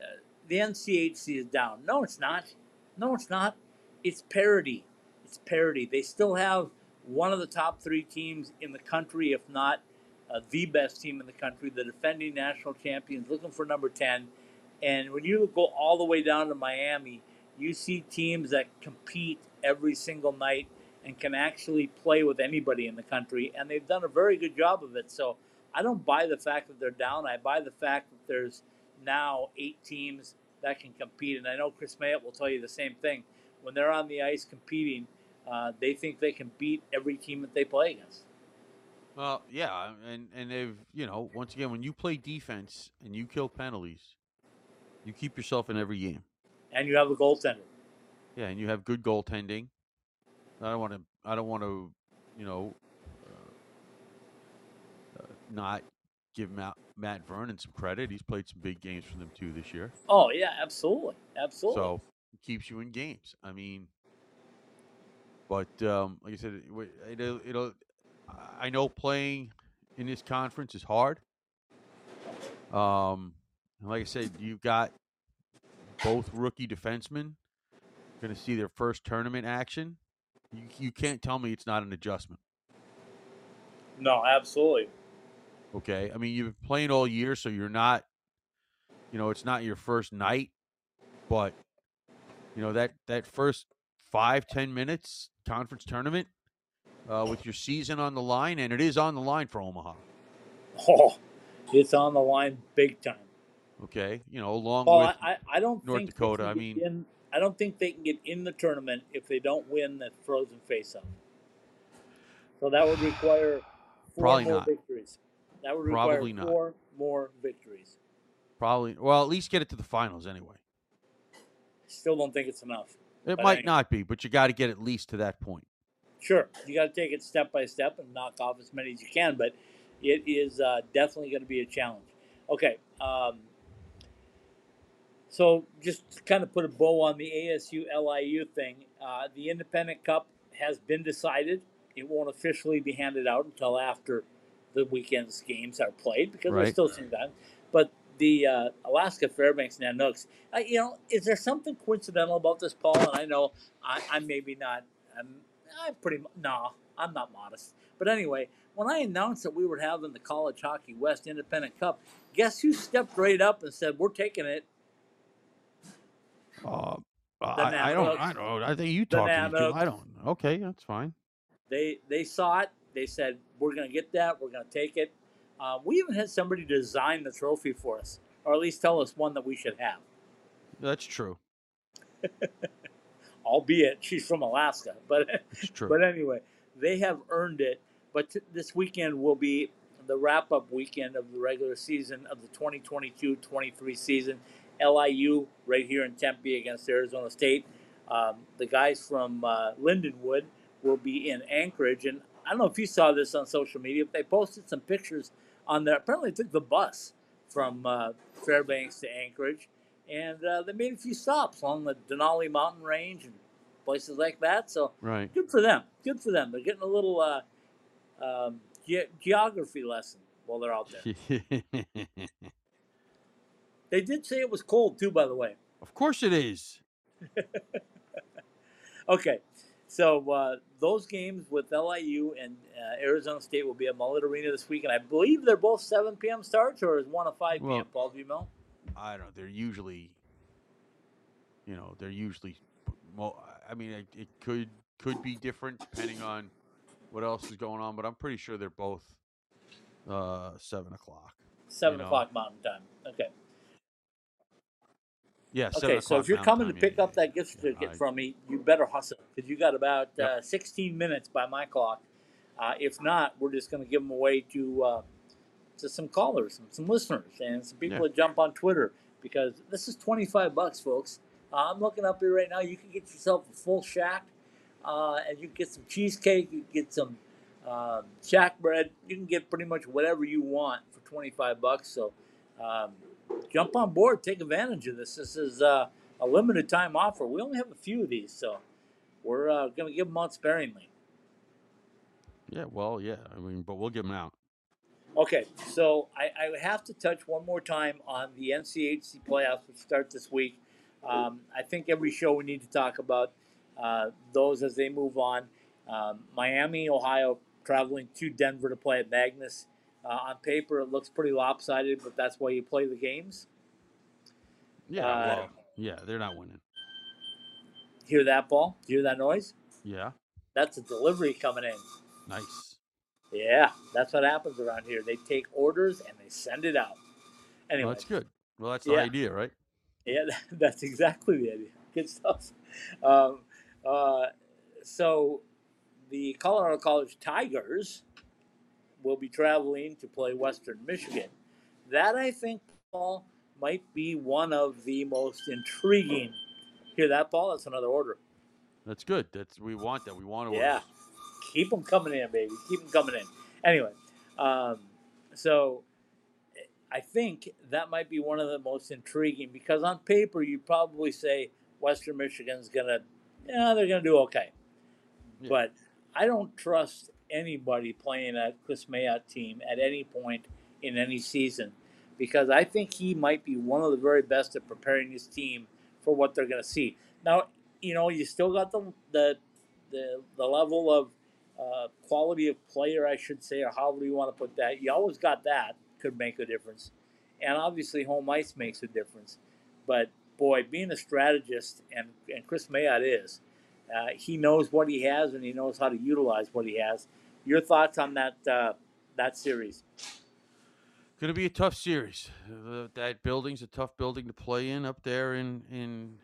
uh, the NCHC is down. No, it's not. No, it's not. It's parity. It's parity. They still have one of the top three teams in the country, if not uh, the best team in the country, the defending national champions, looking for number 10. And when you go all the way down to Miami, you see teams that compete every single night and can actually play with anybody in the country. And they've done a very good job of it. So I don't buy the fact that they're down. I buy the fact that there's now eight teams that can compete. And I know Kris Mayotte will tell you the same thing. When they're on the ice competing, uh, they think they can beat every team that they play against. Well, yeah, and and they've you know once again when you play defense and you kill penalties, you keep yourself in every game. And you have a goaltender. Yeah, and you have good goaltending. I don't want to. I don't want to. You know, uh, uh, not give Matt, Matt Vernon some credit. He's played some big games for them too this year. Oh, yeah, absolutely. Absolutely. So it keeps you in games. I mean, but um, like I said, it, it'll, it'll. I know playing in this conference is hard. Um, and like I said, you've got both rookie defensemen going to see their first tournament action. You, you can't tell me it's not an adjustment. no, absolutely. Okay, I mean you've been playing all year, so you're not, you know, it's not your first night, but you know that that first five ten minutes conference tournament uh, with your season on the line, and it is on the line for Omaha. Oh, it's on the line big time. Okay, you know, along Well, with I, I, I don't North Dakota, I mean- in, I don't think they can get in the tournament if they don't win the frozen faceoff. So that would require four Probably more not. victories. That would require Probably not. four more victories. probably well at least get it to the finals anyway. Still don't think it's enough. It might I- not be, but you got to get at least to that point. Sure, you got to take it step by step and knock off as many as you can, but it is uh, definitely going to be a challenge. Okay, um, so just to kind of put a bow on the ASU LIU thing, uh, the Independent Cup has been decided. It won't officially be handed out until after the weekend's games are played because there's Right. still some time. But the uh, Alaska Fairbanks Nanooks, uh, you know, is there something coincidental about this, Paul? And I know I, I'm maybe not. I'm, I'm pretty. mo- No, I'm not modest. But anyway, when I announced that we were having the College Hockey West Independent Cup, guess who stepped right up and said, "We're taking it." Uh, I, I don't. I don't. I think you The talk to. I don't. Okay, that's fine. They they saw it. They said, "We're going to get that. We're going to take it." Uh, we even had somebody design the trophy for us, or at least tell us one that we should have. That's true. Albeit she's from Alaska, but. But anyway, they have earned it. But t- this weekend will be the wrap up weekend of the regular season of the 2022 23 season. LIU right here in Tempe against Arizona State. Um, the guys from uh, Lindenwood will be in Anchorage. And I don't know if you saw this on social media, but they posted some pictures on there. Apparently, took the bus from uh, Fairbanks to Anchorage. And uh, they made a few stops along the Denali Mountain Range and places like that. So right. good for them. Good for them. They're getting a little uh, um, ge- geography lesson while they're out there. They did say it was cold too, by the way. of course it is. Okay, so uh, those games with LIU and uh, Arizona State will be at Mullett Arena this week, and I believe they're both 7 p.m. starts, or is one a 5 p.m. Well- Paul, do you know? I don't. know. They're usually, you know, they're usually. Well, I mean, it, it could could be different depending on what else is going on, but I'm pretty sure they're both uh, seven o'clock. 7 know. o'clock Mountain Time. Okay. Yeah. 7 Okay, so if you're coming to pick up that gift certificate from me, you better hustle because you got about uh, 16 minutes by my clock. Uh, if not, we're just going to give them away to uh, to some callers, some, some listeners, and some people that jump on Twitter because this is 25 bucks, folks. Uh, I'm looking up here right now. You can get yourself a full shack, uh, and you can get some cheesecake. You can get some um, shack bread. You can get pretty much whatever you want for 25 bucks. So um, jump on board, take advantage of this. This is uh, a limited time offer. We only have a few of these, so we're uh, going to give them out sparingly. Yeah, well, yeah. I mean, but we'll give them out. Okay, so I, I have to touch one more time on the NCHC playoffs, which start this week. Um, I think every show we need to talk about uh, those as they move on. Um, Miami, Ohio, traveling to Denver to play at Magnus. Uh, on paper, it looks pretty lopsided, but that's why you play the games. Yeah, Uh, well, yeah, they're not winning. Hear that, ball? Hear that noise? Yeah, That's a delivery coming in. nice. Yeah, that's what happens around here. They take orders and they send it out. Anyway, Well, that's good. Well, that's the Yeah. idea, right? Yeah, that's exactly the idea. Good stuff. Um, uh, so, the Colorado College Tigers will be traveling to play Western Michigan. That, I think, Paul, might be one of the most intriguing. Hear that, Paul? That's another order. That's good. That's we want that. We want to. Yeah. Keep them coming in, baby. Keep them coming in. Anyway, um, so I think that might be one of the most intriguing because on paper you probably say Western Michigan's gonna, yeah, they're gonna do okay, Yeah. but I don't trust anybody playing a Kris Mayotte team at any point in any season because I think he might be one of the very best at preparing his team for what they're gonna see. Now, you know, you still got the the the, the level of uh, quality of player, I should say, or however you want to put that. You always got that could make a difference, and obviously home ice makes a difference. But boy, being a strategist, and and Kris Mayotte is, uh, he knows what he has and he knows how to utilize what he has. Your thoughts on that uh, that series? Going to be a tough series. Uh, that building's a tough building to play in up there in in,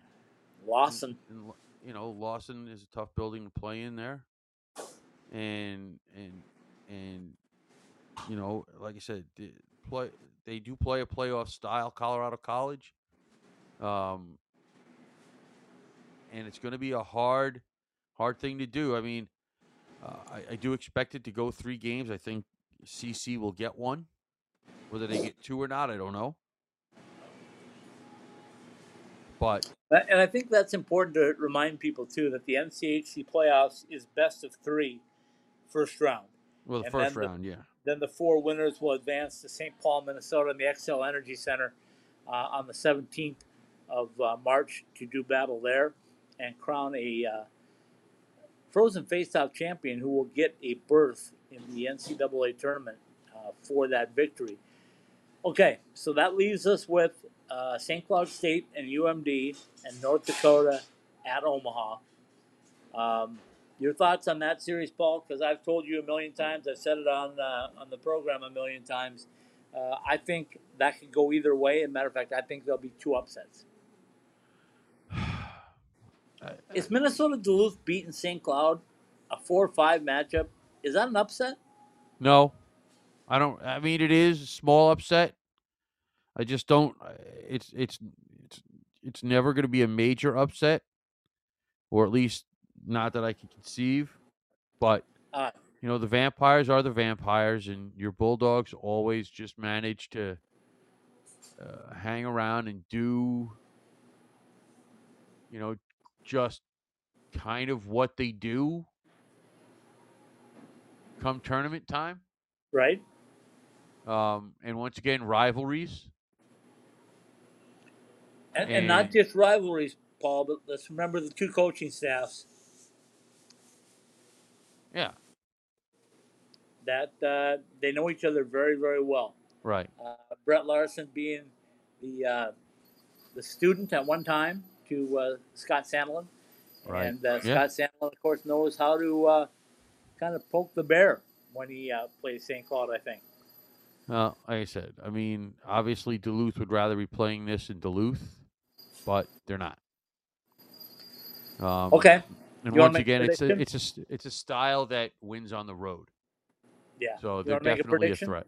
Lawson, in Lo- you know Lawson is a tough building to play in there, and and and you know like I said, the play they do play a playoff style Colorado College, um, and it's going to be a hard hard thing to do. I mean, uh, I, I do expect it to go three games. I think CC will get one. Whether they get two or not, I don't know. But and I think that's important to remind people too that the NCHC playoffs is best of three, first round. well, the And first then the- round, yeah, Then the four winners will advance to St. Paul, Minnesota, in the Xcel Energy Center uh, on the 17th of uh, March to do battle there and crown a uh, Frozen Faceoff champion who will get a berth in the NCAA tournament uh, for that victory. Okay, so that leaves us with uh, St. Cloud State and UMD and North Dakota at Omaha. Um, your thoughts on that series, Paul? Because I've told you a million times. I've said it on uh, on the program a million times. Uh, I think that could go either way. As a matter of fact, I think there'll be two upsets. Is Minnesota Duluth beating St. Cloud a four or five matchup? Is that an upset? no, I don't. I mean, it is a small upset. I just don't. It's it's it's it's never going to be a major upset, or at least not that I can conceive. But Uh, you know, the vampires are the vampires, and your bulldogs always just manage to uh, hang around and do, you know, just kind of what they do come tournament time. right? Um, and once again, rivalries. And, and not just rivalries, Paul, but let's remember the two coaching staffs Yeah, that uh, they know each other very, very well. right. Uh, Brett Larson being the uh, the student at one time to uh, Scott Sandelin, Right. and uh, Yeah. Scott Sandelin, of course, knows how to uh, kind of poke the bear when he uh, plays St. Cloud. I think. Uh, like I said, I mean, obviously Duluth would rather be playing this in Duluth, but they're not. Um, Okay. And You once again, it's a it's a it's a style that wins on the road, Yeah. so You they're wanna a definitely a, threat.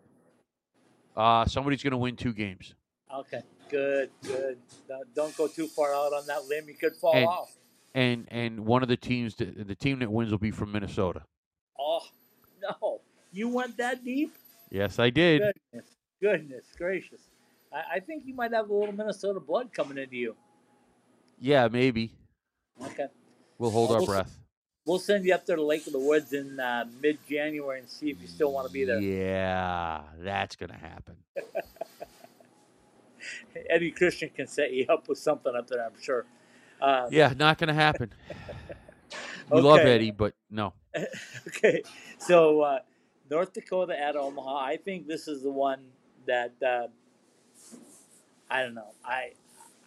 Uh, somebody's going to win two games. Okay. Good, good. Don't- go too far out on that limb. You could fall And- off. And and one of the teams, that, the team that wins will be from Minnesota. Oh, no. You went that deep? Yes, I did. Goodness, goodness gracious. I, I think you might have a little Minnesota blood coming into you. Yeah, maybe. Okay. We'll hold Well, our we'll s- breath. We'll send you up there to Lake of the Woods in uh, mid January and see if you still want to be there. Yeah, that's gonna happen. Eddie Christian can set you up with something up there, I'm sure. Uh, Yeah, not gonna happen. We love Eddie, but no. okay, so uh, North Dakota at Omaha. I think this is the one that uh, I don't know. I,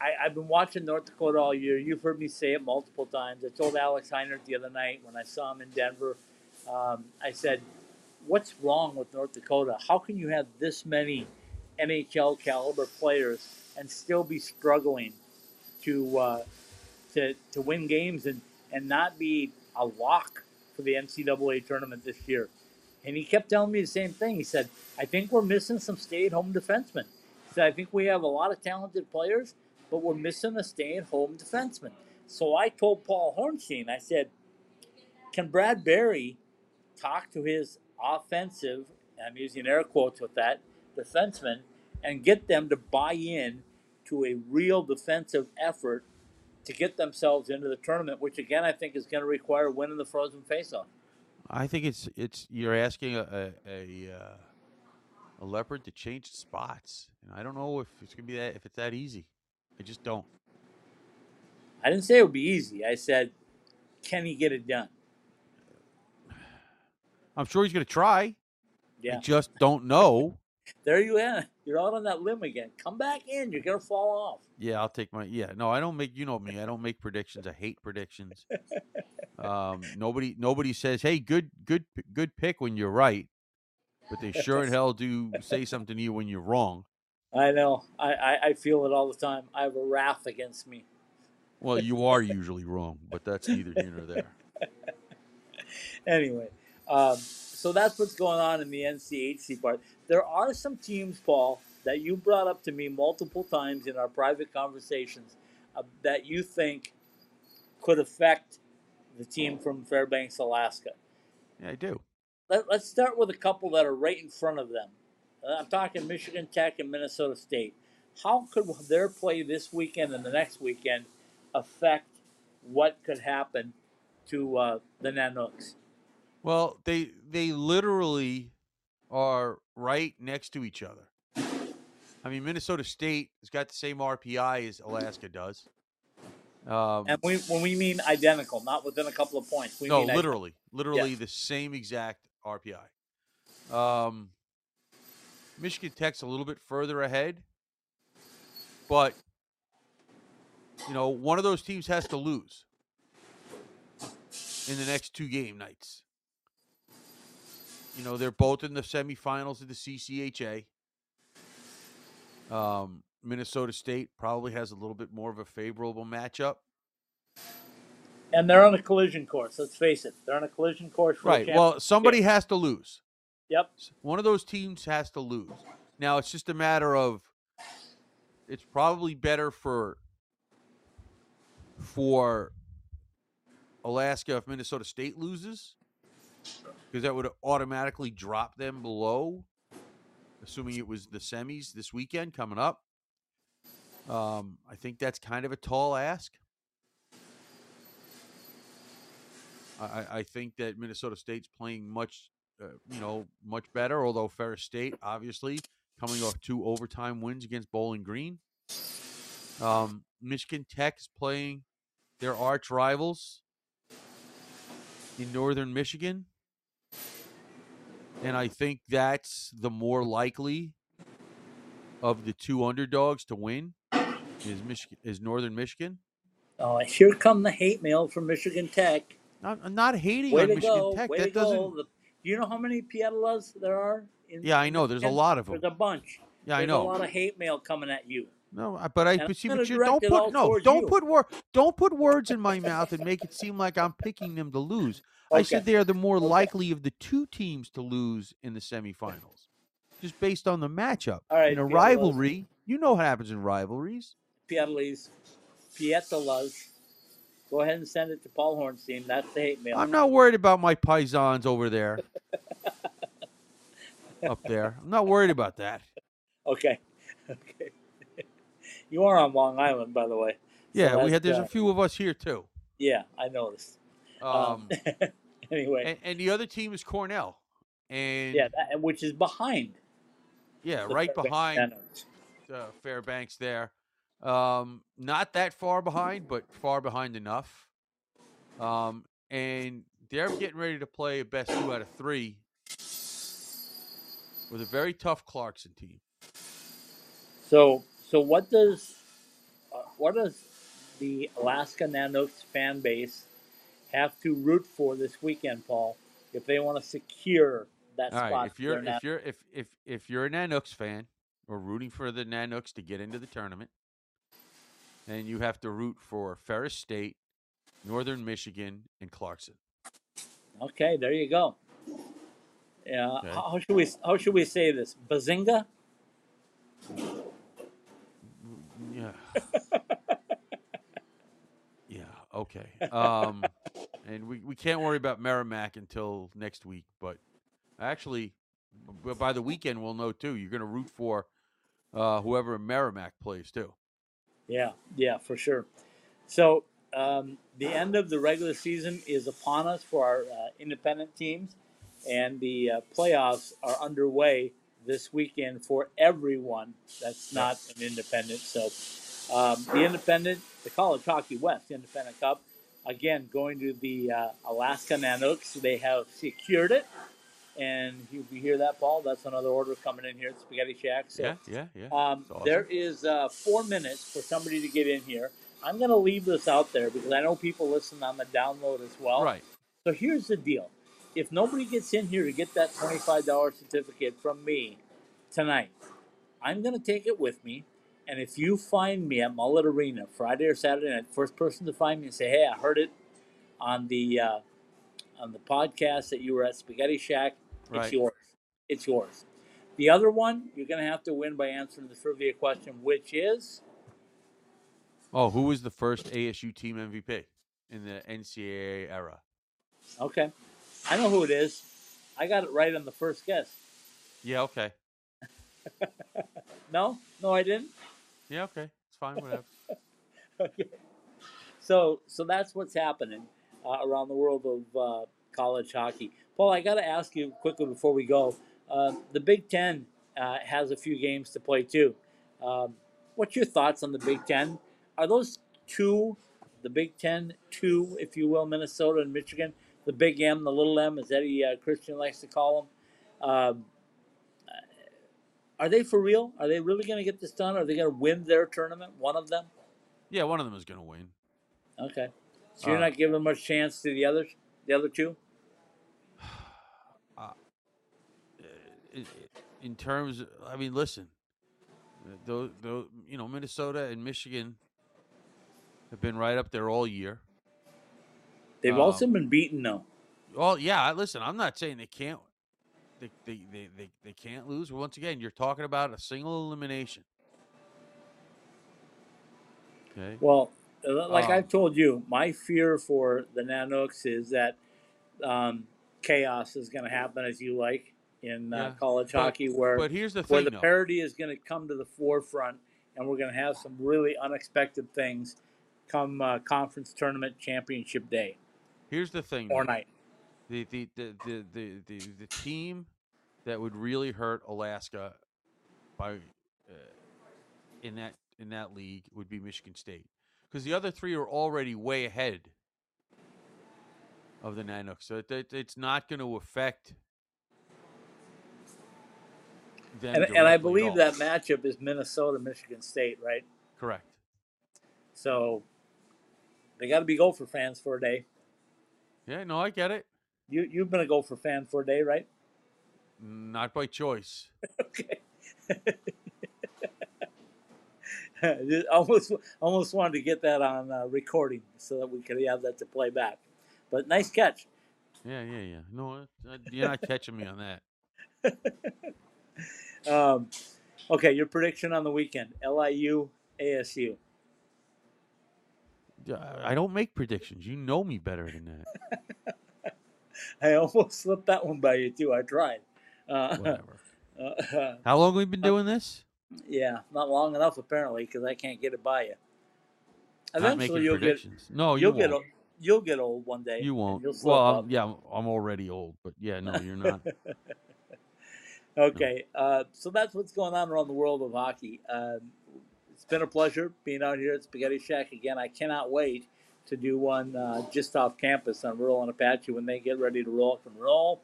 I I've been watching North Dakota all year. You've heard me say it multiple times. I told Alex Heinert the other night when I saw him in Denver. Um, I said, "What's wrong with North Dakota? How can you have this many NHL caliber players and still be struggling to uh, to to win games and and not be a lock for the NCAA tournament this year. And he kept telling me the same thing. He said, I think we're missing some stay at home defensemen. He said, I think we have a lot of talented players, but we're missing a stay at home defenseman. So I told Paul Hornstein, I said, Can Brad Berry talk to his offensive, I'm using air quotes with that, defenseman, and get them to buy in to a real defensive effort to get themselves into the tournament, which again I think is going to require winning the frozen faceoff. I think it's it's you're asking a a, a, uh, a leopard to change spots, and I don't know if it's gonna be that if it's that easy. I just don't. I didn't say it would be easy. I said, can he get it done? I'm sure he's gonna try. Yeah. I just don't know. There you are. You're out on that limb again. Come back in. You're going to fall off. Yeah, I'll take my yeah. No, I don't make you know me. I don't make predictions. I hate predictions. Um, nobody nobody says, "Hey, good good good pick when you're right," but they sure in hell do say something to you when you're wrong. I know. I, I, I feel it all the time. I have a wrath against me. Well, you are usually wrong, but that's neither here nor there. anyway, um, so that's what's going on in the NCHC part. There are some teams, Paul, that you brought up to me multiple times in our private conversations uh, that you think could affect the team from Fairbanks, Alaska. Yeah, I do. Let, let's start with a couple that are right in front of them. Uh, I'm talking Michigan Tech and Minnesota State. How could their play this weekend and the next weekend affect what could happen to uh, the Nanooks? Well, they they literally are right next to each other. I mean, Minnesota State has got the same RPI as Alaska does. Um, And we, when we mean identical, not within a couple of points. We no, literally, literally the same exact RPI. Um, Michigan Tech's a little bit further ahead, but you know, one of those teams has to lose in the next two game nights. You know, they're both in the semifinals of the CCHA. Um, Minnesota State probably has a little bit more of a favorable matchup. and they're on a collision course. Let's face it, they're on a collision course. For Right. Well, somebody has to lose. Yep. One of those teams has to lose. Now it's just a matter of it's probably better for for Alaska if Minnesota State loses because that would automatically drop them below assuming it was the semis this weekend coming up. Um, I think that's kind of a tall ask. I, I- think that Minnesota State's playing much, uh, you know, much better. Although Ferris State, obviously, coming off two overtime wins against Bowling Green. Um, Michigan Tech is playing their arch rivals in Northern Michigan, and I think that's the more likely of the two underdogs to win. Is Michigan is Northern Michigan? Oh, here come the hate mail from Michigan Tech. Not, I'm not hating Way on to Michigan go! Tech. Way that to doesn't. go! The, do you know how many Pietilas there are? In, Yeah, I know. There's a lot of them. There's a bunch. Yeah, I know. a lot of hate mail coming at you. No, but I but see, but you don't put no, don't you. put word, don't put words in my mouth and make it seem like I'm picking them to lose. I said they are the more Okay. likely of the two teams to lose in the semifinals, just based on the matchup. All right, in a rivalry, You know what happens in rivalries. Pietlis, Pietolas. Go ahead and send it to Paul Hornstein. That's the hate mail. I'm not worried about my paisans over there. Up there. I'm not worried about that. Okay. Okay. you are on Long Island, by the way. So Yeah, we had there's uh, a few of us here too. Yeah, I noticed. Um, anyway, and, and the other team is Cornell. And yeah, that, which is behind. yeah, right Fairbanks behind uh, Fairbanks there. Um, not that far behind, but far behind enough. Um, and they're getting ready to play a best two out of three with a very tough Clarkson team. So, so what does uh, what does the Alaska Nanooks fan base have to root for this weekend, Paul, if they want to secure that All spot? right, if you're if you're if if if you're a Nanooks fan or rooting for the Nanooks to get into the tournament, then you have to root for Ferris State, Northern Michigan, and Clarkson. Okay, there you go. Yeah, Okay. how, how should we how should we say this? Bazinga. Yeah. yeah. Okay. Um, and we, we can't worry about Merrimack until next week. But actually, by the weekend we'll know too. You're going to root for uh, whoever Merrimack plays too. Yeah, yeah, for sure. So um, the end of the regular season is upon us for our uh, independent teams, and the uh, playoffs are underway this weekend for everyone that's not an independent. So um, the independent, the College Hockey West the Independent Cup, again going to the uh, Alaska Nanooks. They have secured it. And if you hear that, Paul, that's another order coming in here at Spaghetti Shack. So Yeah. Yeah. Yeah. um, awesome. There is uh, four minutes for somebody to get in here. I'm going to leave this out there because I know people listen on the download as well. right. So here's the deal: if nobody gets in here to get that twenty-five dollar certificate from me tonight, I'm going to take it with me. And if you find me at Mullett Arena Friday or Saturday night, first person to find me and say, "Hey, I heard it on the uh, on the podcast that you were at Spaghetti Shack," Right. it's yours. It's yours. The other one, you're going to have to win by answering the trivia question, which is Oh, who was the first ASU team MVP in the NCAA era? okay. I know who it is. I got it right on the first guess. Yeah. Okay. No, no, I didn't. Yeah. Okay. It's fine. Whatever. okay. So, so that's what's happening uh, around the world of uh, college hockey. Paul, I got to ask you quickly before we go. Uh, the Big Ten uh, has a few games to play too. Um, what's your thoughts on the Big Ten? Are those two, the Big Ten two, if you will, Minnesota and Michigan, the Big M, the Little M, as Eddie uh, Christian likes to call them? Um, are they for real? Are they really going to get this done? Are they going to win their tournament? One of them? Yeah. One of them is going to win. Okay. So you're Uh, not giving much chance to the others, the other two? uh, i- in terms, I mean, listen, those, those, you know, Minnesota and Michigan have been right up there all year. They've Um, also been beaten though. Well, yeah, listen, I'm not saying they can't, they, they, they, they, they can't lose. Once again, you're talking about a single elimination. Okay. Well, uh, like Um, I've told you, my fear for the Nanooks is that um, chaos is going to happen, as you like in uh, Yeah, college but- hockey, where But here's the thing, where the though. parity is going to come to the forefront, and we're going to have some really unexpected things come uh, conference tournament championship day Here's the thing. or night. The the, the, the, the, the the team that would really hurt Alaska by uh, in that in that league would be Michigan State because the other three are already way ahead of the Nanooks, so it, it, it's not going to affect them. And, and I believe that matchup is Minnesota Michigan State, right? correct. So they got to be Gopher fans for a day. Yeah, no, I get it. You you've been a Gopher fan for a day, right? Not by choice. Okay. Almost almost wanted to get that on uh, recording so that we could have that to play back. But nice catch. Yeah, yeah, yeah. No, uh, you're not catching me on that. Um, Okay, your prediction on the weekend: LIU, ASU. I don't make predictions. You know me better than that. I almost slipped that one by you too. I tried. Uh, Whatever. uh, How long have we been doing this? yeah, not long enough apparently because I can't get it by you. Eventually, you'll get. No, you you'll won't. get old, you'll get old one day. You won't. You'll Well. I'm, yeah, I'm- I'm already old, but yeah, no, you're not. Okay, uh, so that's what's going on around the world of hockey. Um, it's been a pleasure being out here at Spaghetti Shack again. I cannot wait to do one uh, just off campus on Rural and Apache when they get ready to roll up and roll.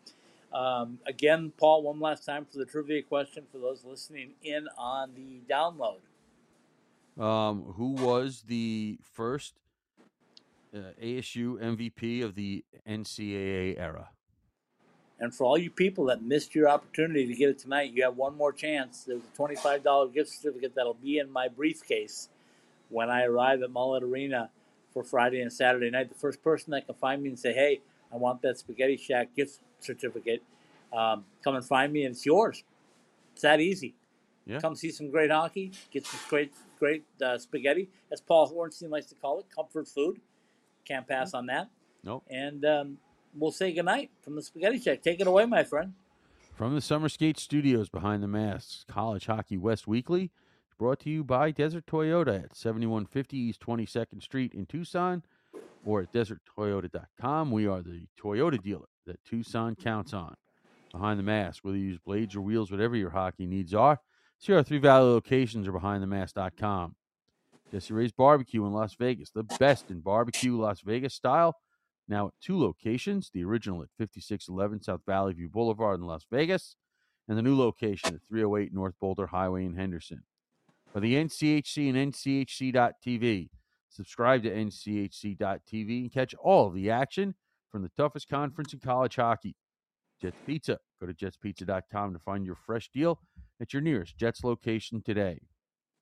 Um, again, Paul, one last time for the trivia question for those listening in on the download. Um, who was the first uh, ASU MVP of the NCAA era? And for all you people that missed your opportunity to get it tonight, you have one more chance. There's a $25 gift certificate that'll be in my briefcase when I arrive at Mullett Arena for Friday and Saturday night. The first person that can find me and say, hey, I want that Spaghetti Shack gift certificate, um, come and find me and it's yours. It's that easy. Yeah. Come see some great hockey, get some great, great uh, spaghetti, as Paul Hornstein likes to call it, comfort food. Can't pass on that. Nope. And um, we'll say goodnight from the Spaghetti Shack. Take it away, my friend. From the Summer Skate Studios behind the masks, College Hockey West Weekly, brought to you by Desert Toyota at 7150 East 22nd Street in Tucson or at deserttoyota.com. We are the Toyota dealer that Tucson counts on. Behind the mask, whether you use blades or wheels, whatever your hockey needs are. See our three Valley locations or behindthemask.com. Jessie Rae's Barbecue in Las Vegas, the best in barbecue Las Vegas style. Now at two locations, the original at 5611 South Valley View Boulevard in Las Vegas, and the new location at 308 North Boulder Highway in Henderson. For the NCHC and NCHC.TV, subscribe to NCHC.TV and catch all the action from the toughest conference in college hockey. Jets Pizza. Go to jetspizza.com to find your fresh deal at your nearest Jets location today.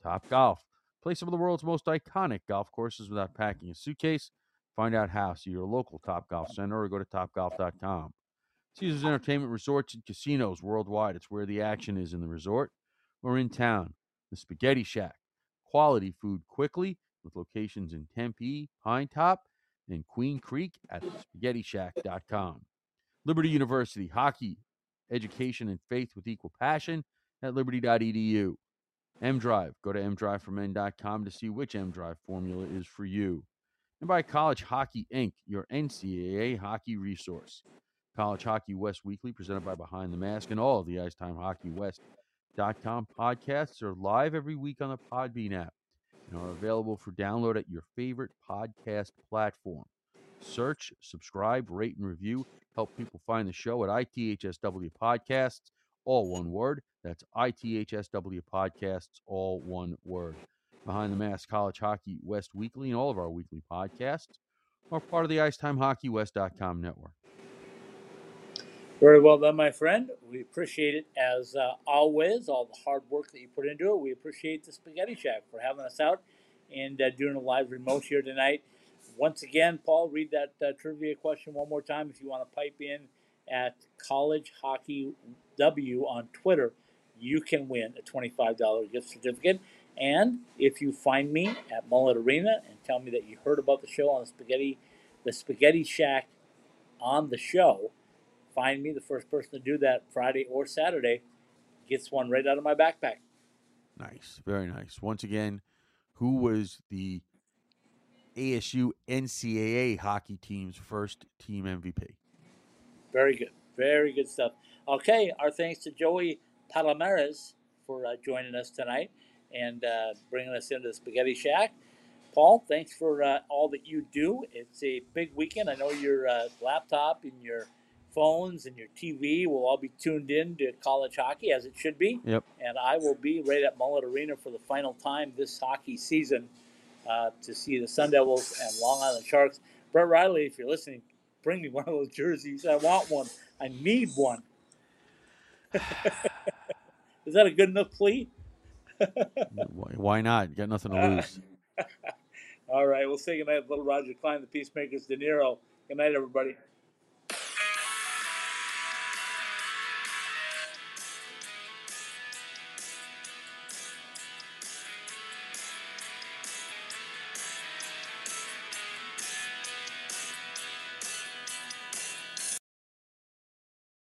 Top Golf. Play some of the world's most iconic golf courses without packing a suitcase. Find out how. See your local Top Golf Center or go to topgolf.com. Caesars Entertainment Resorts and Casinos worldwide. It's where the action is in the resort or in town. The Spaghetti Shack. Quality food quickly with locations in Tempe, Pinetop, and Queen Creek at spaghettishack.com. Liberty University. Hockey, education, and faith with equal passion at liberty.edu. M Drive. Go to mdriveformen.com to see which M Drive formula is for you. And by College Hockey Inc., your NCAA hockey resource. College Hockey West Weekly, presented by Behind the Mask, and all of the Ice Time Hockey West.com podcasts are live every week on the Podbean app and are available for download at your favorite podcast platform. Search, subscribe, rate, and review. Help people find the show at ITHSW Podcasts, all one word. That's ITHSW Podcasts, all one word. Behind the Mask College Hockey West Weekly and all of our weekly podcasts are part of the IcetimeHockeyWest.com network. Very well done, my friend. We appreciate it as uh, always, all the hard work that you put into it. We appreciate the Spaghetti Shack for having us out and uh, doing a live remote here tonight. Once again, Paul, read that uh, trivia question one more time if you want to pipe in at College Hockey W on Twitter. You can win a $25 gift certificate. And if you find me at Mullett Arena and tell me that you heard about the show on the Spaghetti, the Spaghetti Shack on the show, find me the first person to do that Friday or Saturday gets one right out of my backpack. Nice, very nice. Once again, who was the ASU NCAA hockey team's first team MVP? Very good. Very good stuff. Okay, our thanks to Joey Palomares for uh, joining us tonight and uh, bringing us into the Spaghetti Shack. Paul, thanks for uh, all that you do. It's a big weekend. I know your uh, laptop and your phones and your TV will all be tuned in to college hockey as it should be. Yep. And I will be right at Mullett Arena for the final time this hockey season uh, to see the Sun Devils and Long Island Sharks. Brett Riley, if you're listening, bring me one of those jerseys. I want one. I need one. Is that a good enough plea? why, not? You got nothing to lose. All right, we'll say goodnight, Little Roger Klein, the Peacemakers, De Niro. Good night, everybody.